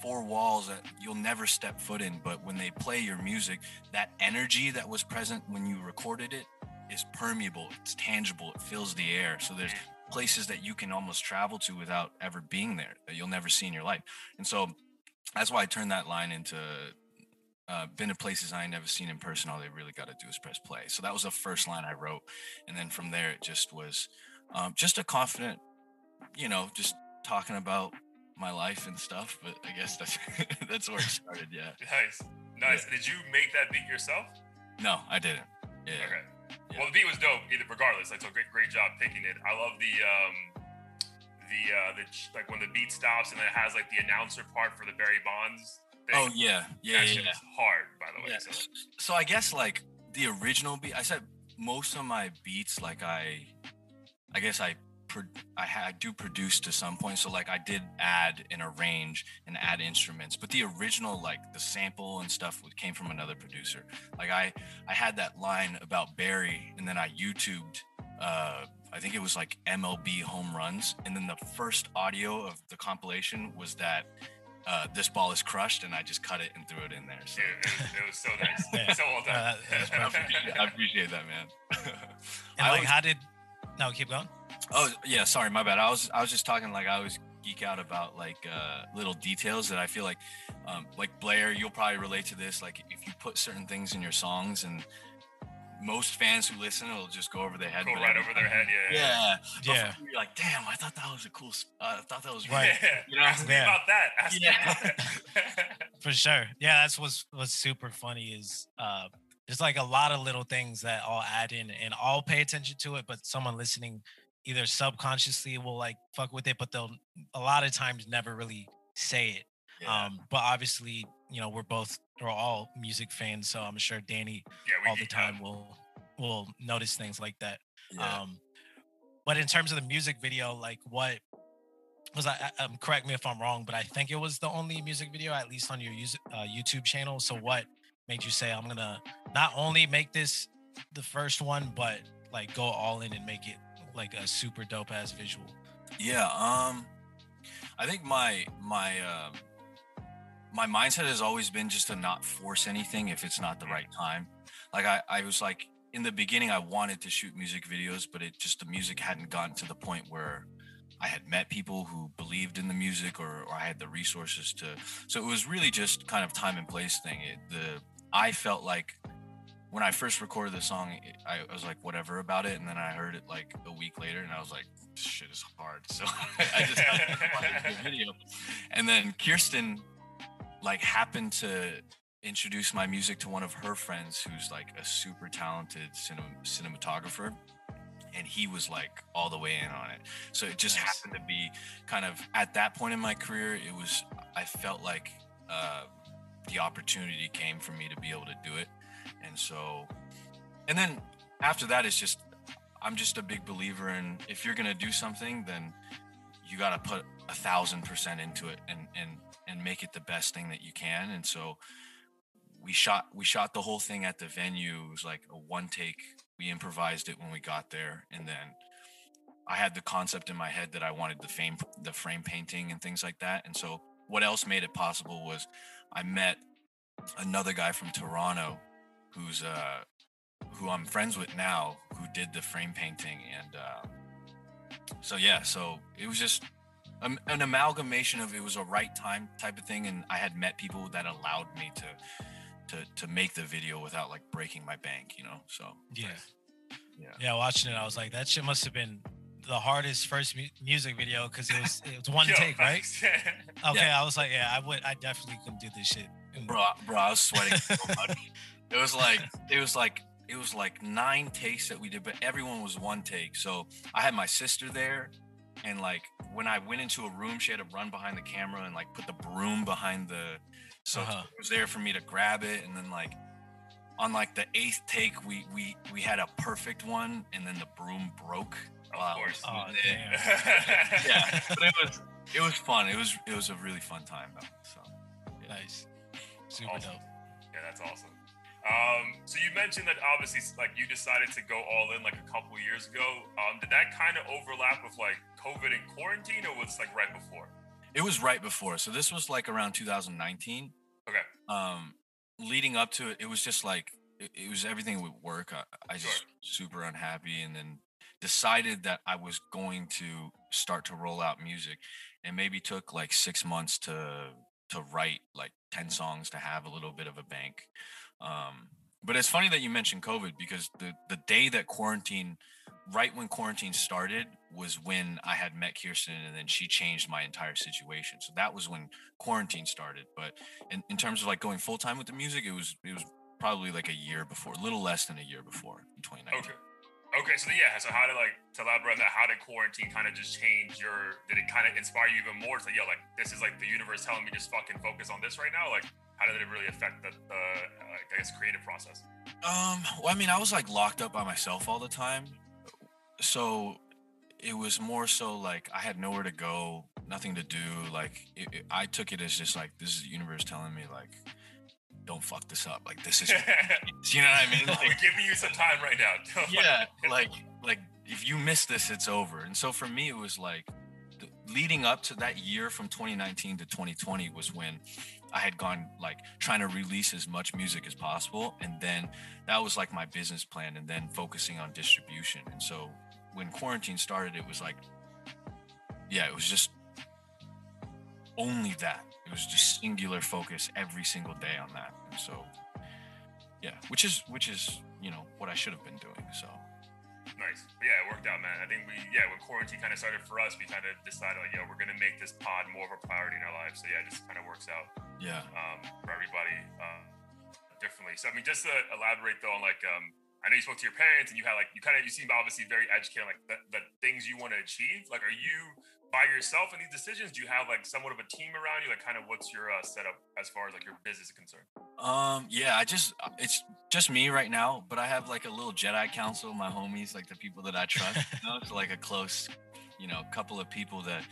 C: four walls that you'll never step foot in but when they play your music that energy that was present when you recorded it is permeable it's tangible it fills the air. So there's places that you can almost travel to without ever being there that you'll never see in your life and so that's why i turned that line into uh, been to places I ain't never seen in person. All they really got to do is press play. So that was the first line I wrote, and then from there it just was um, just a confident, you know, just talking about my life and stuff. But I guess that's that's where it started. Yeah.
B: Nice. Nice. Did you make that beat yourself?
C: No, I didn't. Yeah.
B: Okay.
C: Yeah.
B: Well, the beat was dope. Either regardless, like so great, great job picking it. I love the um, the uh, the like when the beat stops and then it has like the announcer part for the Barry Bonds. Thing.
C: Oh yeah, yeah,
B: that
C: yeah.
B: is hard, by the way.
C: Yeah.
B: So,
C: So I guess like the original beat. I said most of my beats, like I, I guess I. Pro- I, ha- I do produce to some point, so like I did add and arrange and add instruments, but the original like the sample and stuff came from another producer. Like I I had that line about Barry, and then I YouTubed. Uh, I think it was like MLB home runs, and then the first audio of the compilation was that uh, this ball is crushed, and I just cut it and threw it in there. So
B: dude, it, it was so nice.
A: Yeah.
B: So well done.
A: Uh,
C: I appreciate, I appreciate that, man.
A: and
C: I
A: like
C: always-
A: how did no keep going
C: oh yeah, sorry, my bad. I was I was just talking like I always geek out about like uh, little details that I feel like, um, like Blair, you'll probably relate to this. Like if you put certain things in your songs, and most fans who listen, it'll just go over their head.
B: Go right over their head. Yeah.
C: Yeah, But
A: Yeah.
C: for you, You're like, damn, I thought that was a cool. s- Uh, I thought that was
A: Right.
B: Yeah.
C: You know?
B: Ask me
A: Yeah.
B: about that. Ask
C: Yeah.
B: me about that.
A: for sure yeah that's what's what's super funny is uh there's like a lot of little things that i'll add in and i'll pay attention to it but someone listening either subconsciously will like fuck with it but they'll a lot of times never really say it
C: Yeah.
A: um but obviously you know we're both we're all music fans so i'm sure danny
B: yeah,
A: all the time will will notice things like that
C: yeah.
A: um, but in terms of the music video, like what was I um, correct me if I'm wrong, but I think it was the only music video, at least on your uh, YouTube channel. So what made you say I'm gonna not only make this the first one, but like go all in and make it like a super dope ass visual?
C: Yeah, um, I think my my uh, my mindset has always been just to not force anything if it's not the right time. Like I, I was like in the beginning, I wanted to shoot music videos, but it just the music hadn't gotten to the point where I had met people who believed in the music or, or I had the resources to. So it was really just kind of time and place thing. It, the I felt like when I first recorded the song, I, was like whatever about it, and then I heard it like a week later, and I was like, shit is hard. So I just the video, and then Kirsten like happened to introduce my music to one of her friends who's like a super talented cinem- cinematographer and he was like all the way in on it so it just nice. happened to be kind of at that point in my career it was i felt like uh, the opportunity came for me to be able to do it and so and then after that it's just i'm just a big believer in if you're gonna do something then you got to put a thousand percent into it and and and make it the best thing that you can. And so we shot we shot the whole thing at the venue. It was like a one take. We improvised it when we got there. And then i had the concept in my head that i wanted the frame the frame painting and things like that. And so what else made it possible was i met another guy from toronto who's uh who i'm friends with now who did the frame painting and uh so yeah so it was just an amalgamation of it was a right time type of thing and i had met people that allowed me to to to make the video without like breaking my bank, you know. So
A: yeah, yeah, yeah. Watching it, I was like, that shit must have been the hardest first mu- music video because it was it was one Yo, take, right? okay, yeah. I was like, yeah, I would, I definitely couldn't do this shit.
C: Bro, bro, I was sweating so much. It was like it was like it was like nine takes that we did, but everyone was one take. So I had my sister there, and like when I went into a room, she had to run behind the camera and like put the broom behind the so uh-huh. it was there for me to grab it, and then like on like the eighth take, we we we had a perfect one, and then the broom broke.
B: Of course.
A: Oh, damn.
C: yeah, but it was it was fun. It was it was a really fun time though. So
A: yeah. nice, super
B: awesome.
A: dope.
B: Yeah, that's awesome. Um, so you mentioned that obviously, like you decided to go all in like a couple years ago. Um, did that kind of overlap with like COVID and quarantine, or was it like right before?
C: It was right before. So this was like around 2019.
B: Okay.
C: Um, leading up to it, it was just like it, it was everything would work. I, I just sure. super unhappy, and then decided that I was going to start to roll out music, and maybe took like six months to to write like ten songs to have a little bit of a bank. Um, but it's funny that you mentioned COVID because the the day that quarantine right when quarantine started was when I had met Kirsten and then she changed my entire situation. So that was when quarantine started. But in, in terms of like going full time with the music, it was it was probably like a year before, a little less than a year before in 2019.
B: Okay. Okay, so yeah, so how did like to elaborate on that? How did quarantine kind of just change your? Did it kind of inspire you even more to yo, like this is like the universe telling me just fucking focus on this right now? Like, how did it really affect the, the uh, I guess creative process?
C: Um, well, I mean, I was like locked up by myself all the time, so it was more so like I had nowhere to go, nothing to do. Like it, it, I took it as just like this is the universe telling me like, don't fuck this up. Like this is, you know what I mean?
B: Like, We're giving you some time right now.
C: yeah, like like if you miss this, it's over. And so for me, it was like leading up to that year from 2019 to 2020 was when I had gone like trying to release as much music as possible. And then that was like my business plan and then focusing on distribution. And so when quarantine started, it was like, yeah, it was just only that. It was just singular focus every single day on that. And so, yeah, which is which is you know what I should have been doing. So.
B: Nice. But yeah, it worked out, man. I think we, yeah, when quarantine kind of started for us, we kind of decided, like, yo, we're going to make this pod more of a priority in our lives. So yeah, it just kind of works out.
C: Yeah.
B: Um, for everybody um, differently. So, I mean, just to elaborate though on like, um, I know you spoke to your parents and you had like you kind of you seem obviously very educated like the, the things you want to achieve. Like, are you by yourself in these decisions? Do you have like somewhat of a team around you? Like, kind of what's your uh, setup as far as like your business is concerned?
C: Um, yeah, I just it's just me right now, but I have like a little Jedi council, my homies, like the people that I trust. you know, it's like a close, you know, couple of people that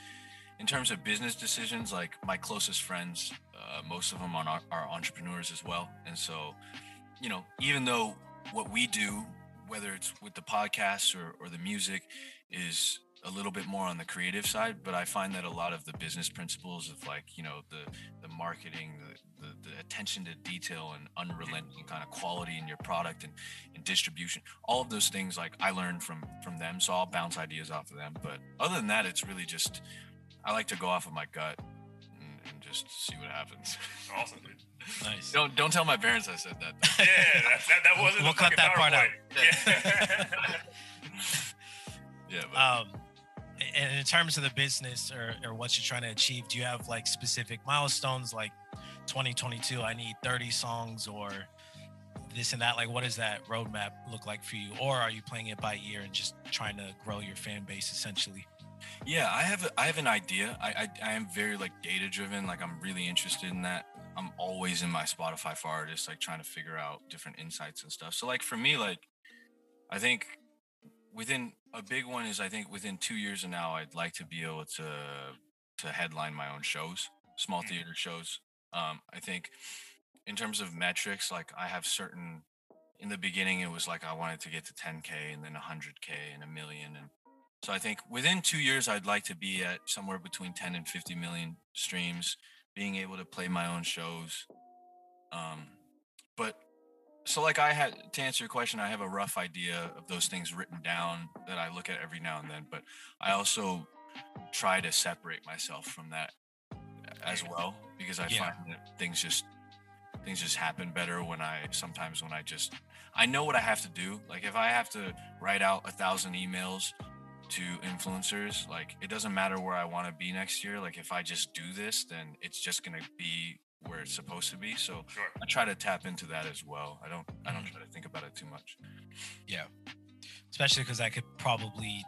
C: in terms of business decisions, like my closest friends, uh, most of them are, are entrepreneurs as well, and so, you know, even though what we do, whether it's with the podcast or, or the music, is a little bit more on the creative side, but I find that a lot of the business principles of like you know the the marketing, the, the, the attention to detail and unrelenting kind of quality in your product and, and distribution, all of those things like I learned from from them, so I'll bounce ideas off of them. But other than that, it's really just I like to go off of my gut and, and just see what happens.
B: Awesome, dude.
A: Nice.
C: don't don't tell my parents I said that.
B: Yeah, that, that, that wasn't.
A: We'll cut
B: fucking
A: that part out.
B: Yeah.
C: yeah, but
A: Um, and in terms of the business or, or what you're trying to achieve, do you have like specific milestones like 2022? I need 30 songs or this and that. Like, what does that roadmap look like for you? Or are you playing it by ear and just trying to grow your fan base essentially?
C: Yeah, I have I have an idea. I, I I am very like data driven. Like I'm really interested in that. I'm always in my Spotify for artists, like trying to figure out different insights and stuff. So like for me, like I think within a big one is I think within two years of now, I'd like to be able to to headline my own shows, small theater shows. Um, I think in terms of metrics, like I have certain. In the beginning, it was like I wanted to get to 10k and then 100k and a million, and so I think within two years, I'd like to be at somewhere between 10 and 50 million streams, being able to play my own shows. Um, but so like I had to answer your question, I have a rough idea of those things written down that I look at every now and then. But I also try to separate myself from that as well because I
A: Yeah.
C: find that things just things just happen better when I sometimes when I just I know what I have to do. Like if I have to write out a thousand emails to influencers, like it doesn't matter where I want to be next year. Like if I just do this, then it's just gonna be where it's supposed to be. So
B: Sure.
C: I try to tap into that as well. I don't I don't
A: Mhm.
C: try to think about it too much. Yeah.
A: Especially because I could probably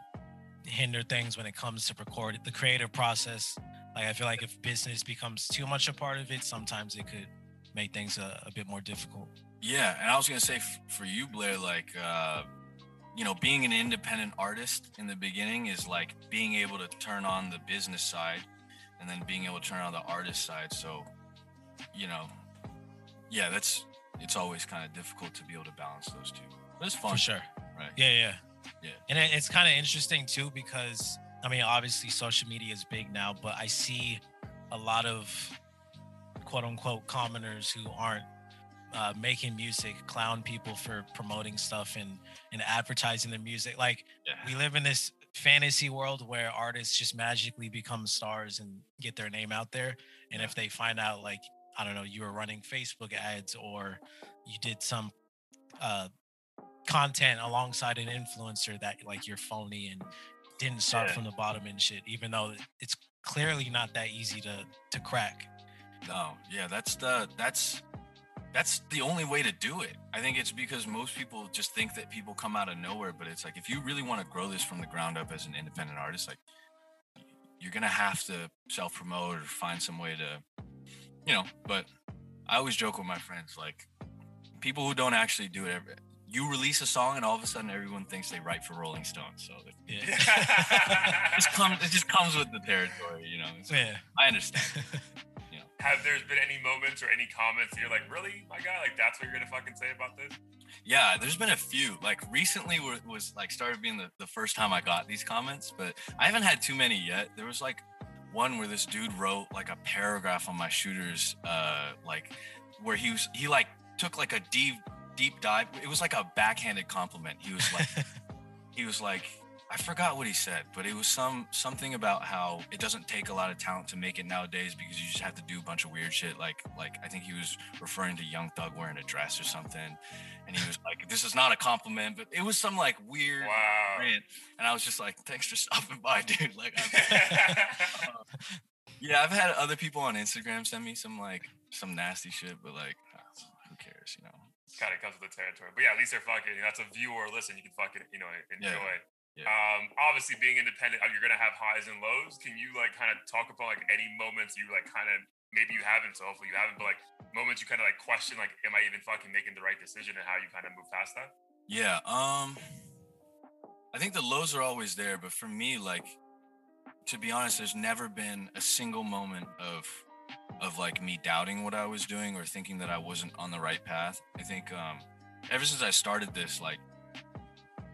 A: hinder things when it comes to record the creative process. Like, I feel like if business becomes too much a part of it, sometimes it could make things a, a bit more difficult.
C: Yeah, and I was gonna say f- for you, Blair, like uh, you know, being an independent artist in the beginning is like being able to turn on the business side, and then being able to turn on the artist side. So, you know, yeah, that's it's always kind of difficult to be able to balance those two. But it's fun,
A: For sure.
C: right?
A: Yeah, yeah,
C: Yeah.
A: And it, it's kind of interesting too because I mean, obviously, social media is big now, but I see a lot of quote unquote commoners who aren't uh, making music clown people for promoting stuff and and advertising their music. Like
C: Yeah.
A: we live in this fantasy world where artists just magically become stars and get their name out there. And if they find out, like, I don't know, you were running Facebook ads or you did some uh, content alongside an influencer that like you're phony and didn't start
B: Yeah.
A: from the bottom and shit, even though it's clearly not that easy to to crack.
C: No, yeah, that's the that's that's the only way to do it. I think it's because most people just think that people come out of nowhere, but it's like if you really want to grow this from the ground up as an independent artist, like you're gonna have to self promote or find some way to, you know. But I always joke with my friends, like people who don't actually do it. Ever, you release a song and all of a sudden everyone thinks they write for Rolling Stone. So it just comes it just comes with the territory, you know. So
A: yeah.
C: I understand.
B: Have there been any moments or any comments that you're like, really, my guy? Like, that's what you're gonna fucking say about this?
C: Yeah, there's been a few. Like recently was, was like started being the, the first time I got these comments, but I haven't had too many yet. There was like one where this dude wrote like a paragraph on my shooters, uh, like where he was he like took like a deep deep dive. It was like a backhanded compliment. He was like he was like I forgot what he said, but it was some something about how it doesn't take a lot of talent to make it nowadays because you just have to do a bunch of weird shit. Like like I think he was referring to Young Thug wearing a dress or something, and he was like, "This is not a compliment," but it was some like weird
B: Wow.
C: rant, and I was just like, "Thanks for stopping by, dude." Like, yeah, I've had other people on Instagram send me some like some nasty shit, but like, who cares, you know?
B: kind of comes with the territory. But yeah, at least they're fucking. That's a view or listen. You can fucking you know enjoy.
C: Yeah.
B: Um, obviously, being independent, uh, you're gonna have highs and lows. Can you like kind of talk about like any moments you like kind of maybe you haven't, so hopefully you haven't, but like moments you kind of like question like, am I even fucking making the right decision, and how you kind of move past that?
C: Yeah. Um I think the lows are always there, but for me, like to be honest, there's never been a single moment of of like me doubting what I was doing or thinking that I wasn't on the right path. I think um, ever since I started this, like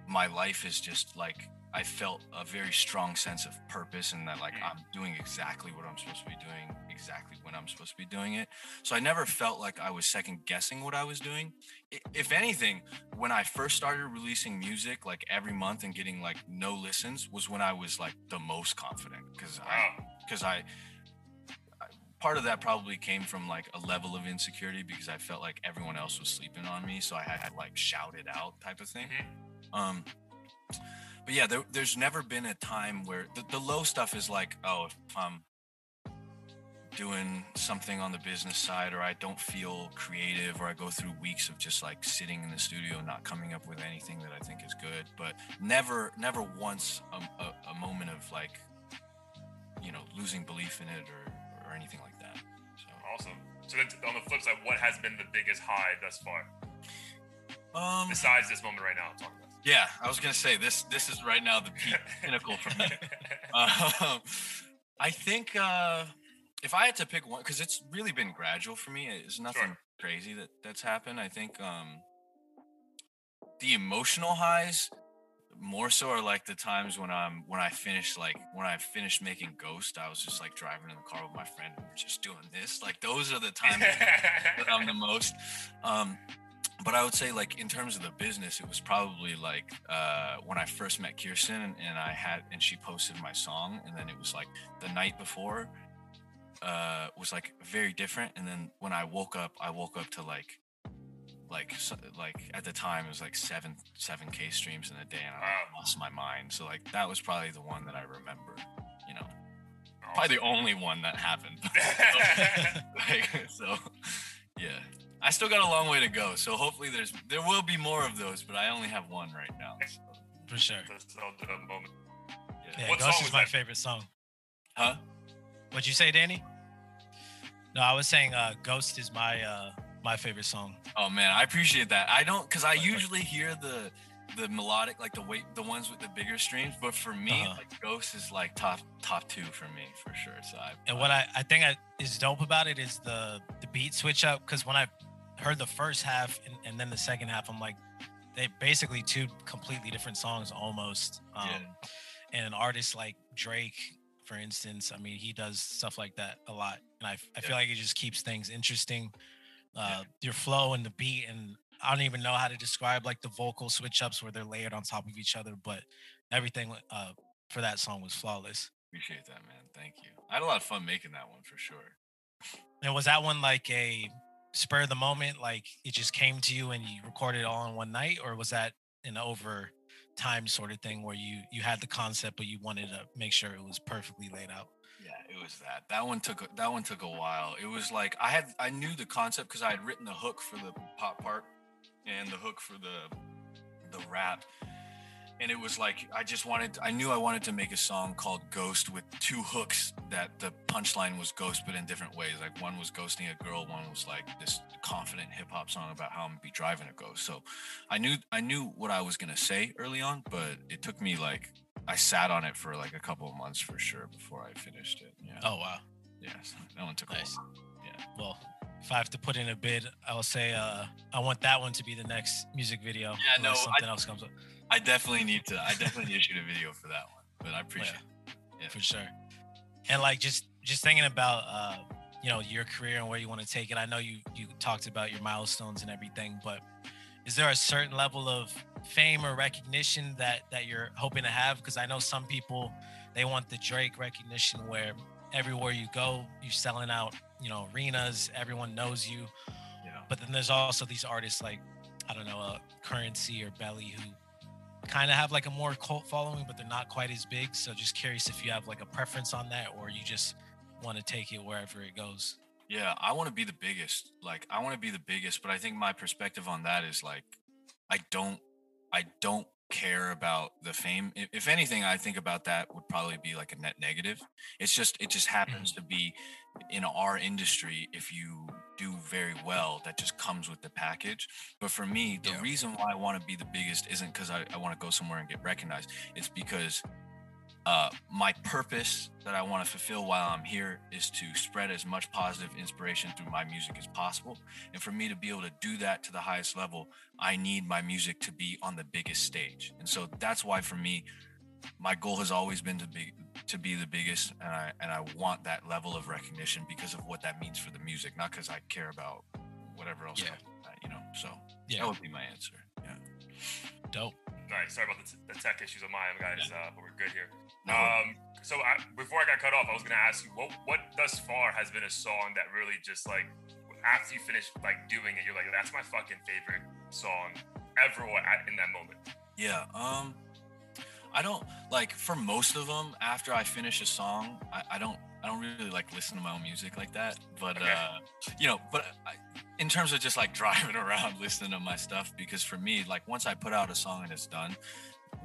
C: my life is just like I felt a very strong sense of purpose and that like I'm doing exactly what I'm supposed to be doing exactly when I'm supposed to be doing it. So I never felt like I was second guessing what I was doing. If anything, when I first started releasing music like every month and getting like no listens was when I was like the most confident because I because I part of that probably came from like a level of insecurity because I felt like everyone else was sleeping on me, so I had, had like shouted out type of thing. Mm-hmm. Um, but yeah, there, there's never been a time where the, the low stuff is like, oh, if I'm doing something on the business side or I don't feel creative or I go through weeks of just like sitting in the studio and not coming up with anything that I think is good but never never once a, a, a moment of like you know losing belief in it or, or anything like that
B: so. Awesome. So then on the flip side what has been the biggest high thus far? Um besides this moment right now I'm talking about
C: yeah, I was gonna say this. This is right now the peak pinnacle for me. Um, I think uh, if I had to pick one, because it's really been gradual for me. It's nothing sure. crazy that that's happened. I think um, the emotional highs more so are like the times when I'm when I finished like when I finished making Ghost, I was just like driving in the car with my friend and just doing this. Like those are the times that I'm the most. Um, but I would say like in terms of the business, it was probably like uh, when I first met Kirsten and, and, I had and she posted my song, and then it was like the night before uh, was like very different, and then when I woke up, I woke up to like like like at the time it was like seven seven k streams in a day, and I lost my mind. So like that was probably the one that I remember, you know, probably the only one that happened. like, so yeah. I still got a long way to go, so hopefully there's there will be more of those, but I only have one right now. So.
A: For sure.
B: That's all the moment.
A: Yeah, yeah what Ghost is my that? favorite song.
C: Huh?
A: What'd you say, Danny? No, I was saying uh, Ghost is my uh, my favorite song.
C: Oh man, I appreciate that. I don't because I usually hear the the melodic like the weight the ones with the bigger streams, but for me, uh-huh. like Ghost is like top top two for me for sure. So I
A: and what I I think I, is dope about it is the the beat switch up because when I heard the first half and, and, then the second half, I'm like, they basically two completely different songs almost. Um, yeah. And an artist like Drake, for instance, I mean, he does stuff like that a lot, and I, I yeah. feel like it just keeps things interesting. Uh, yeah. Your flow and the beat, and I don't even know how to describe like the vocal switch ups where they're layered on top of each other, but everything uh, for that song was flawless.
C: Appreciate that, man. Thank you. I had a lot of fun making that one for sure.
A: And was that one like a spur of the moment like it just came to you and you recorded it all in one night or was that an over time sort of thing where you you had the concept but you wanted to make sure it was perfectly laid out
C: yeah it was that that one took that one took a while it was like i had i knew the concept because i had written the hook for the pop part and the hook for the the rap. And it was like I just wanted I knew I wanted to make a song called Ghost with two hooks that the punchline was ghost but in different ways. Like one was ghosting a girl one was like this confident hip hop song about how I'm gonna be driving a ghost. So I knew I knew what I was gonna say early on but it took me like I sat on it for like a couple of months for sure before I finished it yeah.
A: Oh wow
C: yeah so that one took nice. yeah
A: well if I have to put in a bid, I'll say uh, I want that one to be the next music video.
C: Yeah, no,
A: something I, else comes up.
C: I definitely need to. I definitely need to shoot a video for that one. But I appreciate
A: yeah, it. Yeah. For sure. And like just just thinking about uh, you know your career and where you want to take it. I know you you talked about your milestones and everything, but is there a certain level of fame or recognition that that you're hoping to have? Because I know some people they want the Drake recognition where everywhere you go, you're selling out, you know, arenas, everyone knows you. Yeah. But then there's also these artists like I don't know, uh, Curren$y or Belly who kind of have like a more cult following, but they're not quite as big. So just curious if you have like a preference on that, or you just want to take it wherever it goes.
C: Yeah, I want to be the biggest. Like I want to be the biggest, but I think my perspective on that is like I don't I don't care about the fame. If, if anything, I think about that would probably be like a net negative. It's just it just happens mm-hmm. to be in our industry if you do very well that just comes with the package but for me the yeah. reason why i want to be the biggest isn't because I, I want to go somewhere and get recognized it's because uh, my purpose that I want to fulfill while I'm here is to spread as much positive inspiration through my music as possible. And for me to be able to do that to the highest level, I need my music to be on the biggest stage. And so that's why for me, my goal has always been to be to be the biggest and I and I want that level of recognition because of what that means for the music, not because I care about whatever else
A: Yeah.
C: that, you know. So
A: Yeah.
C: that would be my answer. Yeah.
A: Dope.
B: Nice. Sorry about the, t- the tech issues on my end, guys, uh, but we're good here. Um, so I, before I got cut off, I was gonna ask you what what thus far has been a song that really just like after you finish like doing it, you're like, that's my fucking favorite song ever at, in that moment.
C: Yeah. Um, I don't like for most of them. After I finish a song, I, I don't I don't really like listen to my own music like that. But
B: Okay.
C: uh, you know, but I, in terms of just like driving around listening to my stuff, because for me, like once I put out a song and it's done,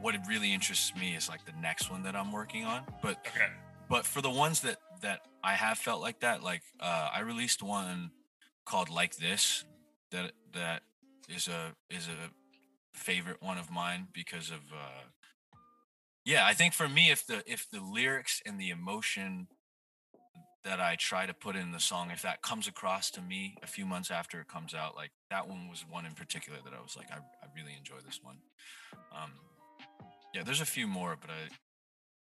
C: what it really interests me is like the next one that I'm working on. But
B: Okay.
C: but for the ones that that I have felt like that, like uh, I released one called "Like This" that that is a is a favorite one of mine because of uh, yeah. I think for me, if the if the lyrics and the emotion that I try to put in the song, if that comes across to me a few months after it comes out, like that one was one in particular that I was like, I, I really enjoy this one. Um, yeah, there's a few more, but I,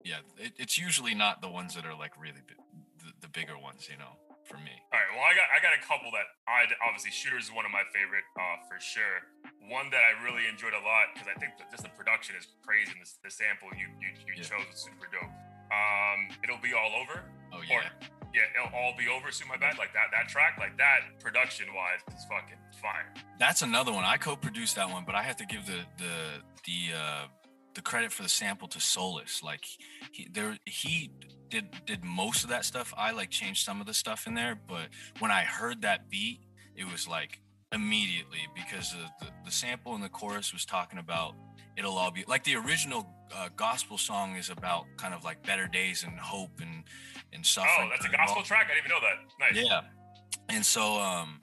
C: yeah, it, it's usually not the ones that are like really the, the bigger ones, you know, for me.
B: All right. Well, I got I got a couple that I obviously shooters is one of my favorite uh, for sure. One that I really enjoyed a lot because I think that just the production is crazy and the, the sample you you, you
C: Yeah.
B: chose was super dope. Um, it'll be all over.
C: Oh
B: Or
C: yeah,
B: yeah, it'll all be over soon. My bad. Like that that track, like that production wise is fucking fire.
C: that's another one. I co-produced that one, but I have to give the the the uh, the credit for the sample to Solus. Like he there he did did most of that stuff. I like changed some of the stuff in there, but when I heard that beat, it was like immediately because the, the, the sample in the chorus was talking about it'll all be like the original uh, gospel song is about kind of like better days and hope and and suffering.
B: Oh, that's a gospel track. I didn't even know that. Nice.
C: yeah. And so um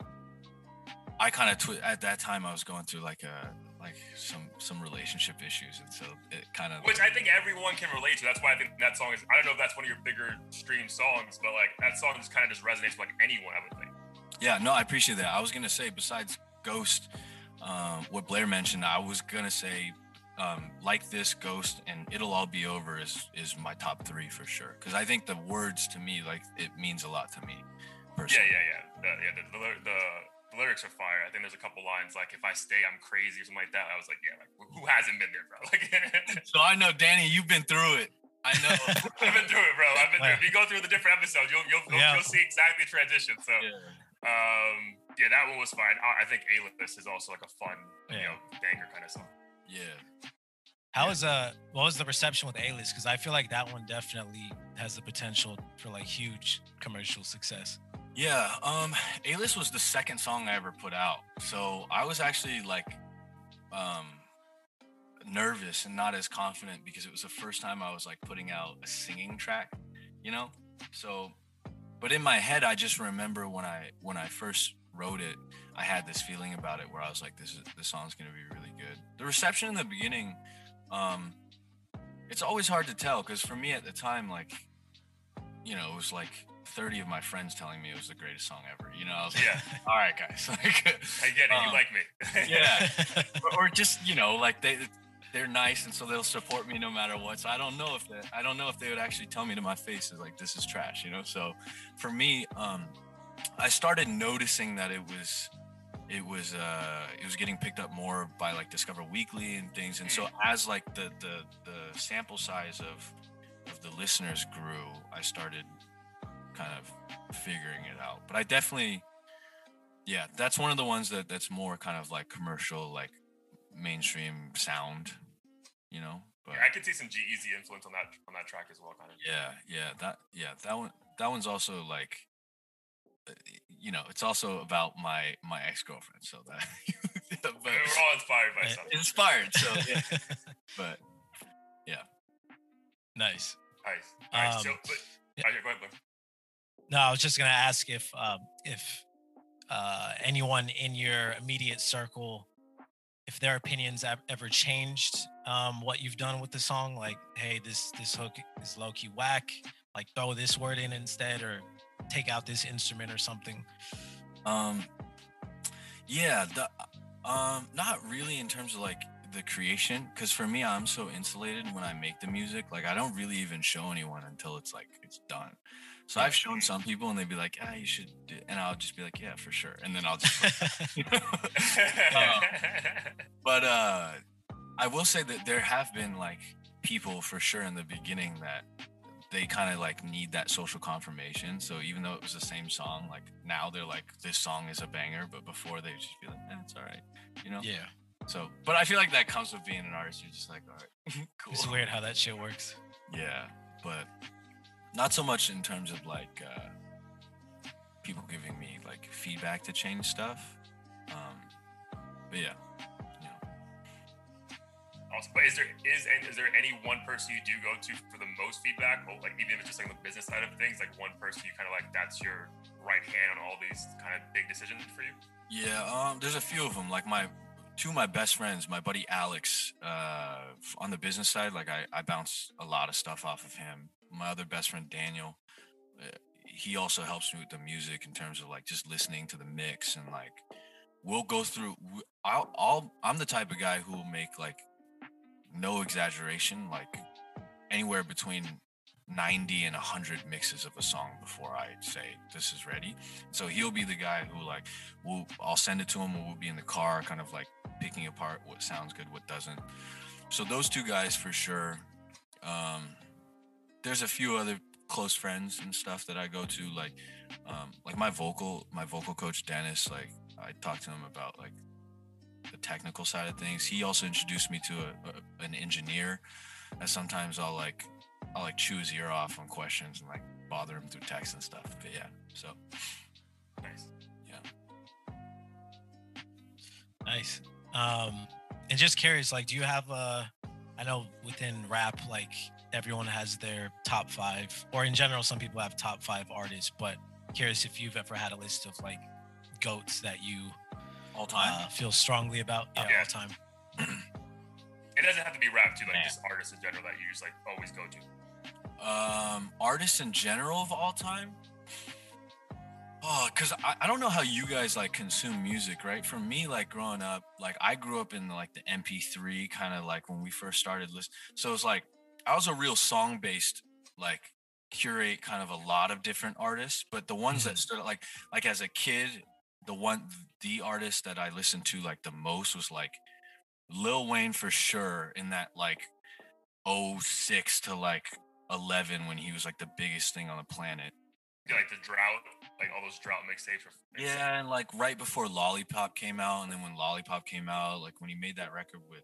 C: I kind of at that time I was going through like a like some some relationship issues and so it kind of
B: Which I think everyone can relate to. That's why I think that song is. I don't know if that's one of your bigger stream songs, but like that song just kind of just resonates with like anyone. I would think.
C: Yeah, no, I appreciate that. I was gonna say besides Ghost, um, what Blair mentioned, I was gonna say um, like this Ghost and It'll All Be Over is is my top three for sure. Because I think the words to me like it means a lot to me
B: Yeah,
C: personally.
B: yeah, yeah. The, yeah, the, the, the, the lyrics are fire. I think there's a couple lines like "If I stay, I'm crazy" or something like that. I was like, yeah, like who hasn't been there, bro? Like,
C: So I know Danny, you've been through it. I know.
B: I've been through it, bro. I've been through. it. If you go through the different episodes, you'll you'll, you'll,
A: Yeah.
B: you'll see exactly the transition. So,
C: yeah.
B: um, yeah, that one was fine. I, I think A-list is also like a fun, you know, banger kind of song.
C: Yeah.
A: How was uh what was the reception with A-list? Because I feel like that one definitely has the potential for like huge commercial success.
C: Yeah, um A-List was the second song I ever put out. So I was actually like um nervous and not as confident because it was the first time I was like putting out a singing track, you know? So but in my head I just remember when I when I first wrote it, I had this feeling about it where I was like this is this song's to be really good. The reception in the beginning um it's always hard to tell cuz for me at the time like you know, it was like 30 of my friends telling me it was the greatest song ever. You know, I was like,
B: Yeah,
C: all right, guys. Like,
B: I get it.
C: Um,
B: you like me.
C: yeah. or, or just, you know, like they, they're nice and so they'll support me no matter what. So I don't know if that, I don't know if they would actually tell me to my face is like, this is trash, you know? So for me, um, I started noticing that it was, it was, uh, it was getting picked up more by like Discover Weekly and things. And so as like the, the, the sample size of, of the listeners grew, I started kind of figuring it out. But I definitely, yeah, that's one of the ones that that's more kind of like commercial, like mainstream sound, you know. But
B: I could see some G-Eazy influence on that on that track as well, kind of.
C: yeah, yeah, that yeah, that one that one's also like, you know, it's also about my my ex girlfriend, so that. but
B: We're all inspired by
A: Yeah.
B: something.
C: inspired, so yeah. but yeah.
A: nice.
B: Nice. All right, so,
A: Um,
B: but,
A: yeah.
B: oh, yeah, go ahead, Blair.
A: No, I was just gonna ask if um, if uh, anyone in your immediate circle, if their opinions have ever changed um, what you've done with the song. Like, hey, this this hook is low key whack. Like, throw this word in instead, or take out this instrument or something.
C: Um, yeah, the um, not really in terms of like the creation, because for me, I'm so insulated when I make the music. Like, I don't really even show anyone until it's like it's done. So I've shown some people, and they'd be like, "Ah, you should," do, and I'll just be like, "Yeah, for sure," and then I'll just. um, but uh, I will say that there have been like people for sure in the beginning that they kind of like need that social confirmation. So even though it was the same song, like now they're like, this song is a banger, but before they just be like, eh, it's all right, you know?
A: Yeah.
C: So, but I feel like that comes with being an artist. You're just like, all right, cool.
A: It's weird how that shit works.
C: Yeah, but not so much in terms of like uh, people giving me like feedback to change stuff. Um, but yeah.
B: Awesome. But is there is and is there any one person you do go to for the most feedback? Or like even if it's just like the business side of things, like one person you kind of like that's your right hand on all these kind of big decisions for you?
C: Yeah, um, there's a few of them. Like my two of my best friends, my buddy Alex, uh, on the business side, like I, I bounce a lot of stuff off of him. My other best friend Daniel, uh, he also helps me with the music in terms of like just listening to the mix and like we'll go through. I'll, I'll I'm the type of guy who will make like no exaggeration, like anywhere between 90 and 100 mixes of a song before I say this is ready. So he'll be the guy who like we'll I'll send it to him and we'll be in the car kind of like picking apart what sounds good, what doesn't. So those two guys for sure. Um there's a few other close friends and stuff that I go to like um like my vocal my vocal coach Dennis like I talked to him about like the technical side of things. He also introduced me to a, a an engineer that sometimes I'll like I'll like chew his ear off on questions and like bother him through text and stuff. But yeah, so
B: Nice. Yeah.
A: Nice. Um, and just curious, like, do you have a? I know within rap, like everyone has their top five, or in general, some people have top five artists. But curious if you've ever had a list of like goats that you
C: all time.
A: uh, feel strongly about. Yeah,
B: Yeah.
A: all time.
B: It doesn't have to be rap too, like
A: Yeah.
B: just artists in general that you just like always go to.
C: um, artists in general of all time. Oh, cause I, I don't know how you guys like consume music, right? For me, like growing up, like I grew up in like the MP3 kind of like when we first started listening. So it's like I was a real song based like curate kind of a lot of different artists, but the ones that stood like like as a kid, the one the artist that I listened to like the most was like Lil Wayne for sure in that like 06 to like 11 when he was like the biggest thing on the planet.
B: Yeah, like the drought, like all those drought mixtapes. were-
C: Yeah, and like right before Lollipop came out, and then when Lollipop came out, like when he made that record with,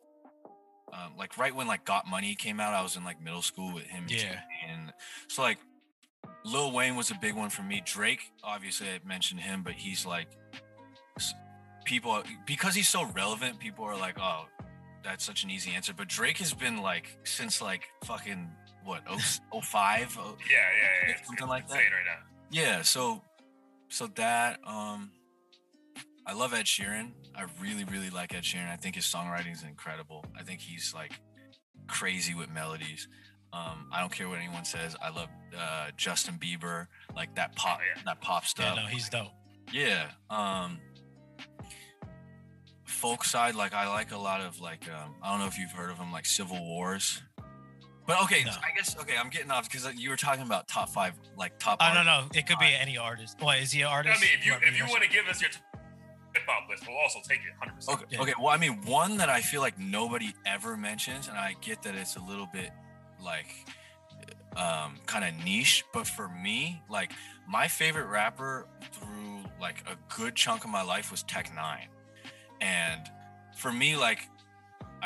C: um, like right when like Got Money came out, I was in like middle school with him.
A: Yeah.
C: and so like Lil Wayne was a big one for me. Drake, obviously, I mentioned him, but he's like people because he's so relevant. People are like, oh, that's such an easy answer. But Drake has been like since like fucking what oh, 05, oh,
B: Yeah, yeah, yeah.
C: Something like that?
B: right now.
C: yeah so so that um i love ed sheeran i really really like ed sheeran i think his songwriting is incredible i think he's like crazy with melodies um i don't care what anyone says i love uh justin bieber like that pop
B: yeah.
C: that pop stuff.
A: Yeah,
C: stuff
A: no, he's dope.
C: yeah um folk side like i like a lot of like um i don't know if you've heard of them like civil wars but okay
A: No.
C: i guess okay i'm getting off because you were talking about top five like top
A: I
C: don't
A: know. it could be any artist. Boy, is he an artist?
B: I mean, if you if you want to give us your hip hop list, we'll also take it 100. percent
C: Okay,
A: Yeah.
C: okay. Well, I mean, one that I feel like nobody ever mentions, and I get that it's a little bit like um kind of niche, but for me, like my favorite rapper through like a good chunk of my life was Tech N9ne, and for me, like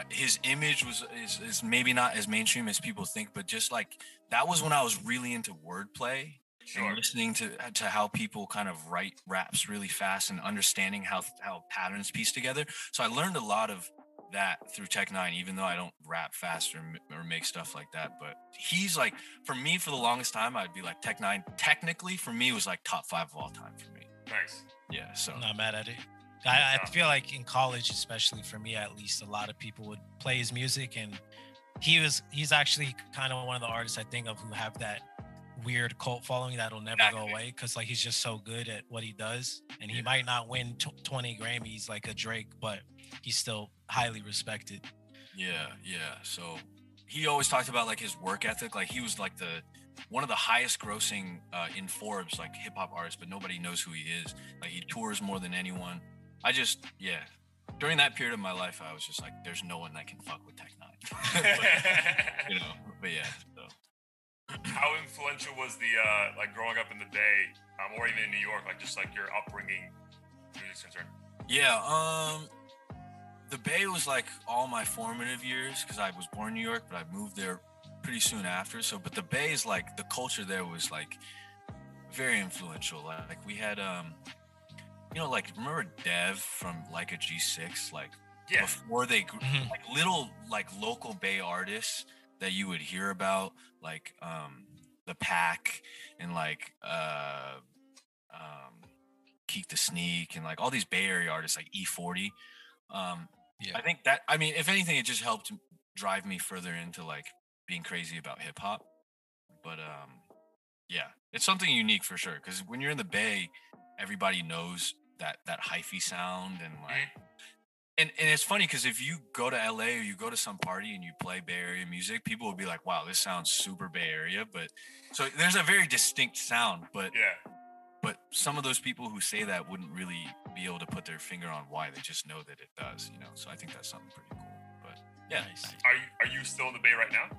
C: his image was is, is maybe not as mainstream as people think, but just like that was when I was really into wordplay
B: Sure.
C: and listening to to how people kind of write raps really fast and understanding how how patterns piece together. So I learned a lot of that through Tech N9ne, even though I don't rap fast or, or make stuff like that. But he's like, for me, for the longest time, I'd be like Tech N9ne. Technically, for me, was like top five of all time for me.
B: Nice.
C: Yeah. So
A: I'm not mad at it. I, I feel like in college, especially for me at least, a lot of people would play his music, and he was he's actually kind of one of the artists I think of who have that weird cult following that'll never go away because like he's just so good at what he does, and he
C: Yeah.
A: might not win tw 20 Grammys like a Drake, but he's still highly respected.
C: Yeah, yeah. So he always talked about like his work ethic. Like he was like the one of the highest grossing uh, in Forbes like hip hop artists, but nobody knows who he is. Like he tours more than anyone. I just yeah. During that period of my life, I was just like, "There's no one that can fuck with Tech N9ne." But, you know, but yeah. So.
B: How influential was the uh, like growing up in the Bay, um, or even in New York, like just like your upbringing, music's concerned?
C: Yeah, um the Bay was like all my formative years because I was born in New York, but I moved there pretty soon after. So but the Bay is like the culture there was like very influential. Like, we had um you know, like remember Dev from like a G6? Like
B: Yeah,
C: before they
A: Mhm.
C: like little like local Bay artists that you would hear about, like um the Pack and like uh um Keak da Sneak and like all these Bay Area artists like E40. Um
A: Yeah.
C: I think that I mean, if anything, it just helped drive me further into like being crazy about hip hop. But um yeah, it's something unique for sure. Cause when you're in the Bay, everybody knows that that hyphy sound and like and, and it's funny because if you go to LA or you go to some party and you play Bay Area music, people will be like, "Wow, this sounds super Bay Area." But so there's a very distinct sound, but
B: yeah.
C: but some of those people who say that wouldn't really be able to put their finger on why. They just know that it does, you know. So I think that's something pretty cool. But yeah,
A: Nice.
B: Are you are you still in the Bay right now?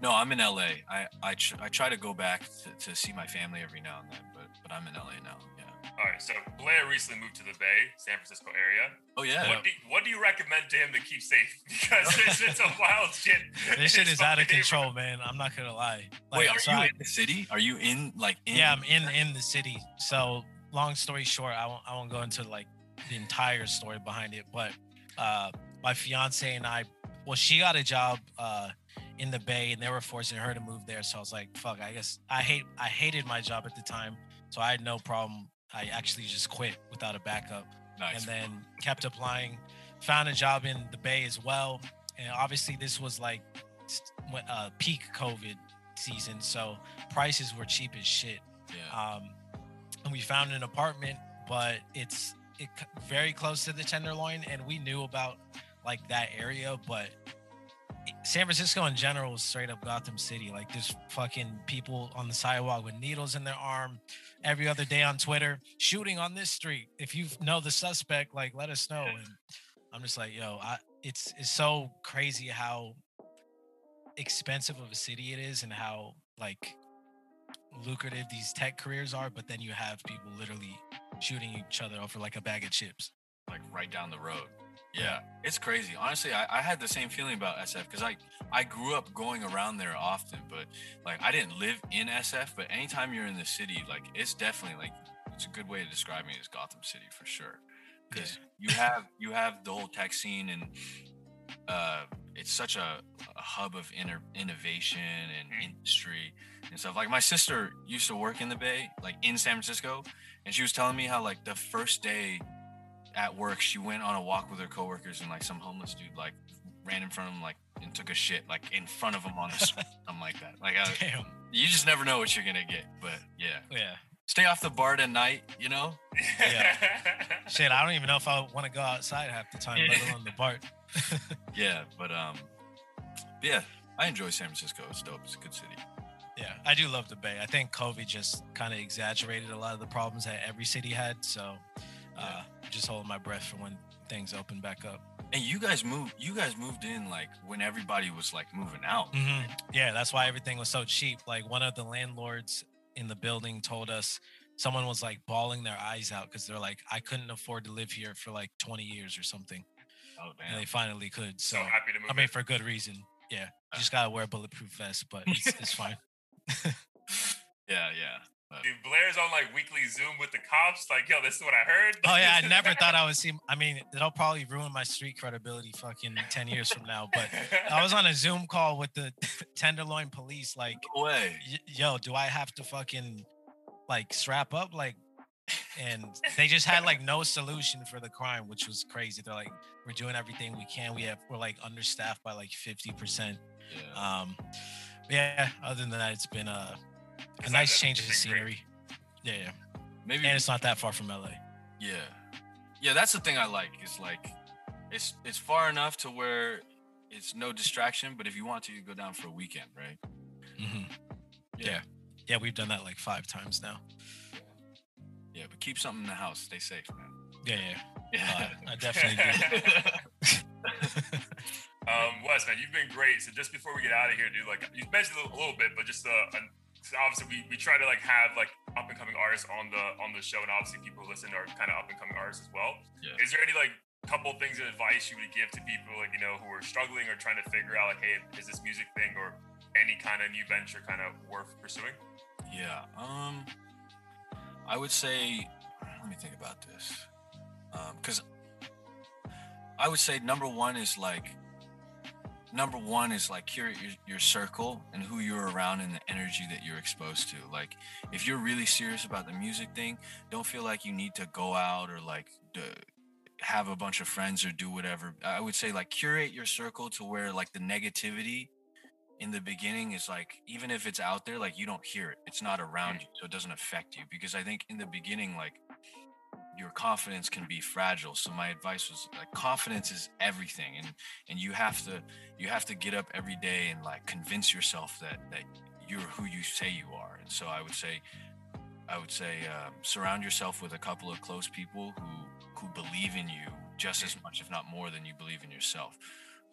C: no, I'm in LA. I I, tr- I try to go back to, to see my family every now and then, but but I'm in LA now. Yeah.
B: All right, so Blair recently moved to the Bay, San Francisco area.
C: Oh yeah.
B: What do you, what do you recommend to him to keep safe? Because it's, it's a wild shit.
A: This shit is out of control, man. I'm not gonna lie. Like,
C: Wait, are
A: so
C: you
A: I-
C: in the city? Are you in like in?
A: yeah i'm in in the city so long story short i won't i won't go into like the entire story behind it but uh my fiance and i well she got a job uh in the bay and they were forcing her to move there. So i was like fuck i guess i hate i hated my job at the time. So i had no problem. I actually just quit without a backup.
C: Nice.
A: and then kept applying found a job in the bay as well. And obviously this was like uh, peak covid season. So prices were cheap as shit.
C: Yeah.
A: um, and we found an apartment, but it's it, very close to the Tenderloin, and we knew about like that area, but San Francisco in general is straight up Gotham City. Like there's fucking people on the sidewalk with needles in their arm every other day on Twitter, shooting on this street. If you know the suspect, like let us know. And I'm just like, yo, I, it's it's so crazy how expensive of a city it is, and how like lucrative these tech careers are, but then you have people literally shooting each other over like a bag of chips.
C: like right down the road. Yeah, it's crazy. Honestly, I, I had the same feeling about SF because I I grew up going around there often, but like I didn't live in SF. But anytime you're in the city, like it's definitely like it's a good way to describe me as Gotham City for sure. Because you have you have the whole tech scene and uh, it's such a, a hub of inner innovation and
B: Mhm.
C: industry and stuff. Like my sister used to work in the Bay, like in San Francisco, and she was telling me how like the first day at work, she went on a walk with her coworkers, and like some homeless dude like ran in front of them, like and took a shit like in front of them on the street, something like that. Like I,
A: Damn.
C: you just never know what you're gonna get. But yeah,
A: Yeah.
C: stay off the BART at night. You know, Yeah.
A: Shit, I don't even know if I want to go outside half the time, let alone the BART.
C: yeah. But um, yeah, I enjoy San Francisco. It's dope. It's a good city.
A: Yeah, I do love the Bay. I think COVID just kind of exaggerated a lot of the problems that every city had. So, uh, just holding my breath for when things open back up.
C: And you guys moved. You guys moved in like when everybody was like moving out.
A: hmm Yeah, that's why everything was so cheap. Like one of the landlords in the building told us someone was like bawling their eyes out because they're like, I couldn't afford to live here for like 20 years or something.
C: Oh
A: And they finally could.
B: so
A: So,
B: happy to move.
A: I mean,
B: in.
A: for good reason. Yeah. You uh. just got to wear a bulletproof vest, but it's, it's fine.
C: Yeah, yeah. But,
B: Dude, Blair's on like weekly Zoom with the cops. Like, yo, this is what I heard.
A: Oh, yeah. I never thought I would see. I mean, it'll probably ruin my street credibility fucking 10 years from now. But I was on a Zoom call with the Tenderloin police. Like,
C: no way.
A: y- yo, do I have to fucking like strap up? Like, and they just had like no solution for the crime, which was crazy. They're like, we're doing everything we can. We have we're like understaffed by like fifty percent.
C: Yeah.
A: Um, yeah. Other than that, it's been a a nice change of
B: it's
A: scenery. Yeah, yeah.
C: Maybe
A: And it's not that far from LA.
C: Yeah, yeah. That's the thing I like. Is like, it's it's far enough to where it's no distraction. But if you want to, you go down for a weekend, right?
A: Mm-hmm. Yeah. Yeah, we've done that like five times now.
C: Yeah, but keep something in the house. Stay safe, man.
A: Yeah, yeah.
C: Yeah.
A: I definitely do.
B: Um, West, man, you've been great. So just before we get out of here, dude, like you mentioned a little, a little bit, but just uh, obviously we, we try to like have like up and coming artists on the on the show, and obviously people who listen are kind of up and coming artists as well.
C: Yeah.
B: Is there any like couple things of advice you would give to people like you know who are struggling or trying to figure out like, hey, is this music thing or any kind of new venture kind of worth pursuing?
C: Yeah. Um, I would say, let me think about this. Um, because I would say number one is like, number one is like curate your, your circle and who you're around and the energy that you're exposed to. Like, if you're really serious about the music thing, don't feel like you need to go out or like have a bunch of friends or do whatever. I would say like curate your circle to where like the negativity in the beginning is like even if it's out there like you don't hear it it's not around you so it doesn't affect you because i think in the beginning like your confidence can be fragile. So my advice was like confidence is everything and and you have to you have to get up every day and like convince yourself that that you're who you say you are. And so i would say i would say um, surround yourself with a couple of close people who who believe in you just as much if not more than you believe in yourself.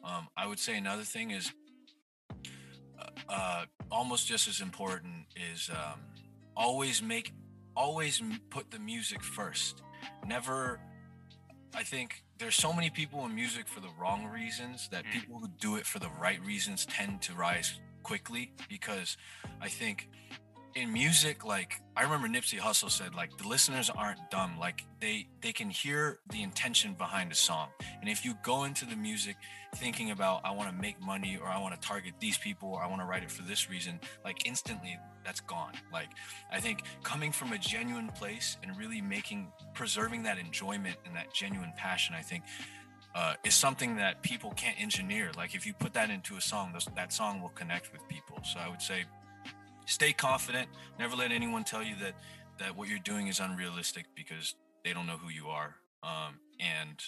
C: Um, i would say another thing is uh, almost just as important is um, always make always put the music first never i think there's so many people in music for the wrong reasons that
B: Mm.
C: people who do it for the right reasons tend to rise quickly because i think in music like i remember nipsey hussle said like the listeners aren't dumb like they they can hear the intention behind a song and if you go into the music thinking about I want to make money or I want to target these people or I want to write it for this reason, like instantly that's gone. Like I think coming from a genuine place and really making preserving that enjoyment and that genuine passion, I think uh, is something that people can't engineer. Like if you put that into a song, those, that song will connect with people. So I would say stay confident. Never let anyone tell you that that what you're doing is unrealistic because they don't know who you are. Um, and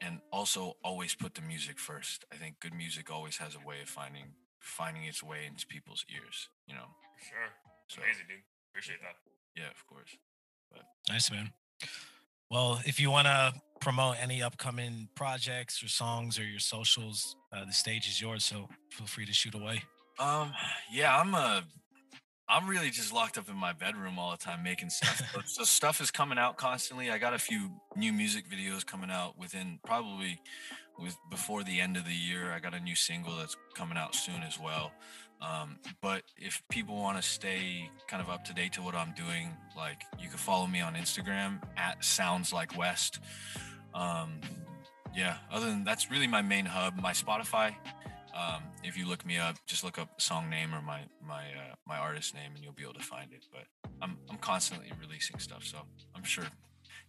C: and also always put the music first. I think good music always has a way of finding finding its way into people's ears. You know.
B: Sure.
C: So
B: Amazing, dude. Appreciate that.
C: yeah, of course. But.
A: Nice man. Well, if you want to promote any upcoming projects or songs or your socials, uh, the stage is yours. So feel free to shoot away.
C: Um, yeah, I'm uh I'm really just locked up in my bedroom all the time making stuff. so, stuff is coming out constantly. I got a few new music videos coming out within probably with before the end of the year. I got a new single that's coming out soon as well. Um, but if people want to stay kind of up to date to what I'm doing, like you can follow me on Instagram at sounds like west. Um, yeah, other than that's really my main hub. My Spotify, um, if you look me up, just look up song name or my my uh, my artist name, and you'll be able to find it. But I'm I'm constantly releasing stuff, so I'm sure,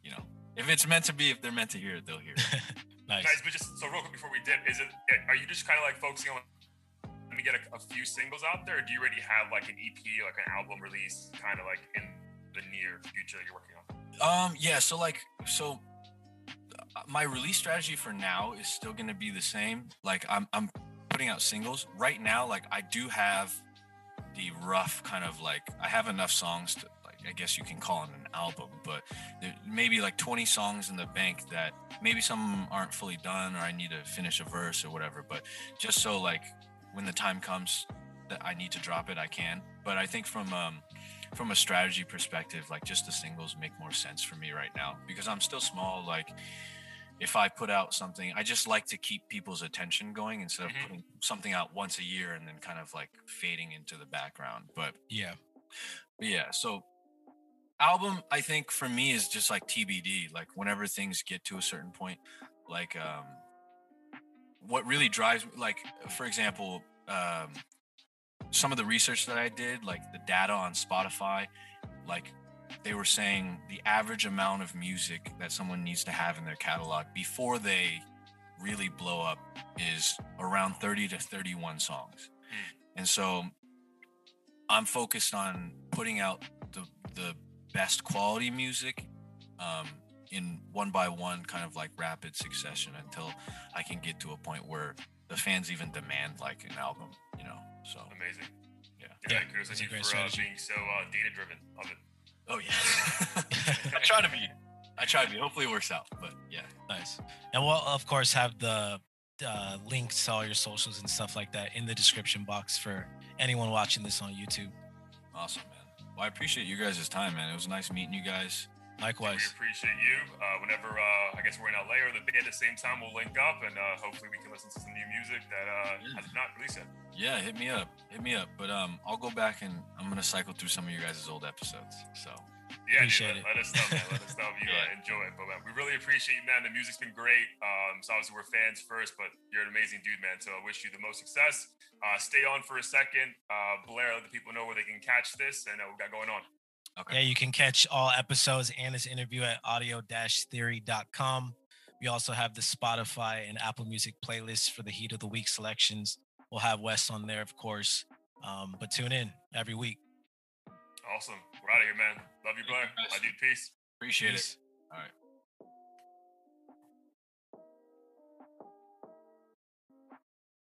C: you know, if it's meant to be, if they're meant to hear it, they'll hear it.
A: nice.
B: Guys, but just so real quick before we dip, is it are you just kind of like focusing on let me get a, a few singles out there, or do you already have like an EP, like an album release, kind of like in the near future that you're working on?
C: Um, yeah. So like, so uh, my release strategy for now is still going to be the same. Like, I'm I'm putting out singles right now. Like, I do have the rough kind of like I have enough songs to like I guess you can call it an album, but maybe like 20 songs in the bank that maybe some aren't fully done or I need to finish a verse or whatever. But just so like when the time comes that I need to drop it, I can. But I think from um from a strategy perspective, like just the singles make more sense for me right now because I'm still small. Like if I put out something, I just like to keep people's attention going instead of
B: Mhm.
C: putting something out once a year and then kind of like fading into the background. But
A: Yeah.
C: but yeah, so album I think for me is just like TBD. Like whenever things get to a certain point, like um what really drives me like for example, um some of the research that I did, like the data on Spotify, like they were saying the average amount of music that someone needs to have in their catalog before they really blow up is around 30 to 31 songs. And so I'm focused on putting out the the best quality music um, in one by one, kind of like rapid succession until I can get to a point where the fans even demand like an album, you know. So
B: Amazing.
C: Yeah.
B: Yeah,
A: Yeah,
B: kudos
A: that's
B: to you
A: great
B: for uh, being so uh, data driven. Love it.
C: Oh yeah, I try to be. I try to be. Hopefully it works out, but yeah.
A: Nice. And we'll of course have the uh, links to all your socials and stuff like that in the description box for anyone watching this on YouTube.
C: Awesome, man. Well, I appreciate you guys' time, man. It was nice meeting you guys.
B: We appreciate you. Uh, whenever uh, I guess we're in LA or the Bay at the same time, we'll link up and uh, hopefully we can listen to some new music that uh,
C: Yeah.
B: has not released yet.
C: Yeah, hit me up. Hit me up. But um, I'll go back and I'm gonna cycle through some of your guys' old episodes. So
B: Yeah,
A: Appreciate
B: dude,
A: it.
B: let, let us know, man. Let us know if you
C: Yeah.
B: uh, enjoy it. But man, we really appreciate you, man. The music's been great. Um, so obviously we're fans first, but you're an amazing dude, man. So I wish you the most success. Uh, stay on for a second. Uh, Blair, let the people know where they can catch this and uh, what we got going on.
C: Okay.
A: Yeah, you can catch all episodes and this interview at audio-theory.com. We also have the Spotify and Apple Music playlists for the Heat of the Week selections. We'll have Wes on there, of course. Um, but tune in every week.
B: Awesome. We're out of here, man. Love you,
C: Thank you,
B: Blair.
C: guys.
B: My peace.
C: Appreciate
A: Peace.
C: it. All right.